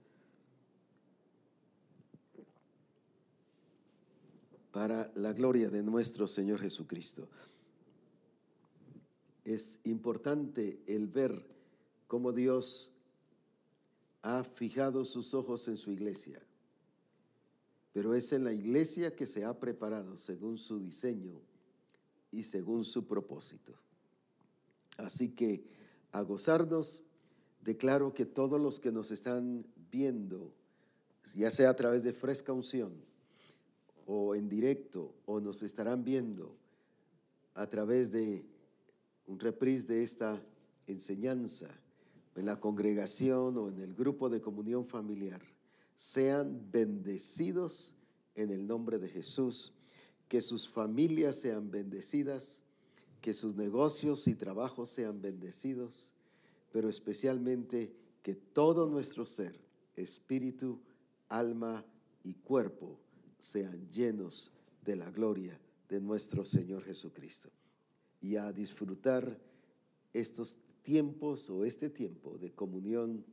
Para la gloria de nuestro Señor Jesucristo. Es importante el ver cómo Dios ha fijado sus ojos en su iglesia, pero es en la iglesia que se ha preparado según su diseño y según su propósito. Así que a gozarnos, declaro que todos los que nos están viendo, ya sea a través de fresca unción o en directo, o nos estarán viendo a través de un reprise de esta enseñanza, en la congregación o en el grupo de comunión familiar, sean bendecidos en el nombre de Jesús que sus familias sean bendecidas, que sus negocios y trabajos sean bendecidos, pero especialmente que todo nuestro ser, espíritu, alma y cuerpo, sean llenos de la gloria de nuestro Señor Jesucristo. Y a disfrutar estos tiempos o este tiempo de comunión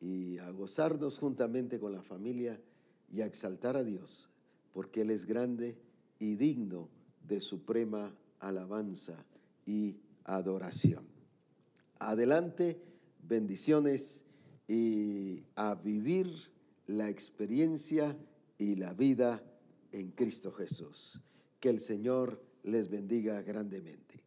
y a gozarnos juntamente con la familia y a exaltar a Dios, porque Él es grande y digno de suprema alabanza y adoración. Adelante, bendiciones y a vivir la experiencia y la vida en Cristo Jesús. Que el Señor les bendiga grandemente.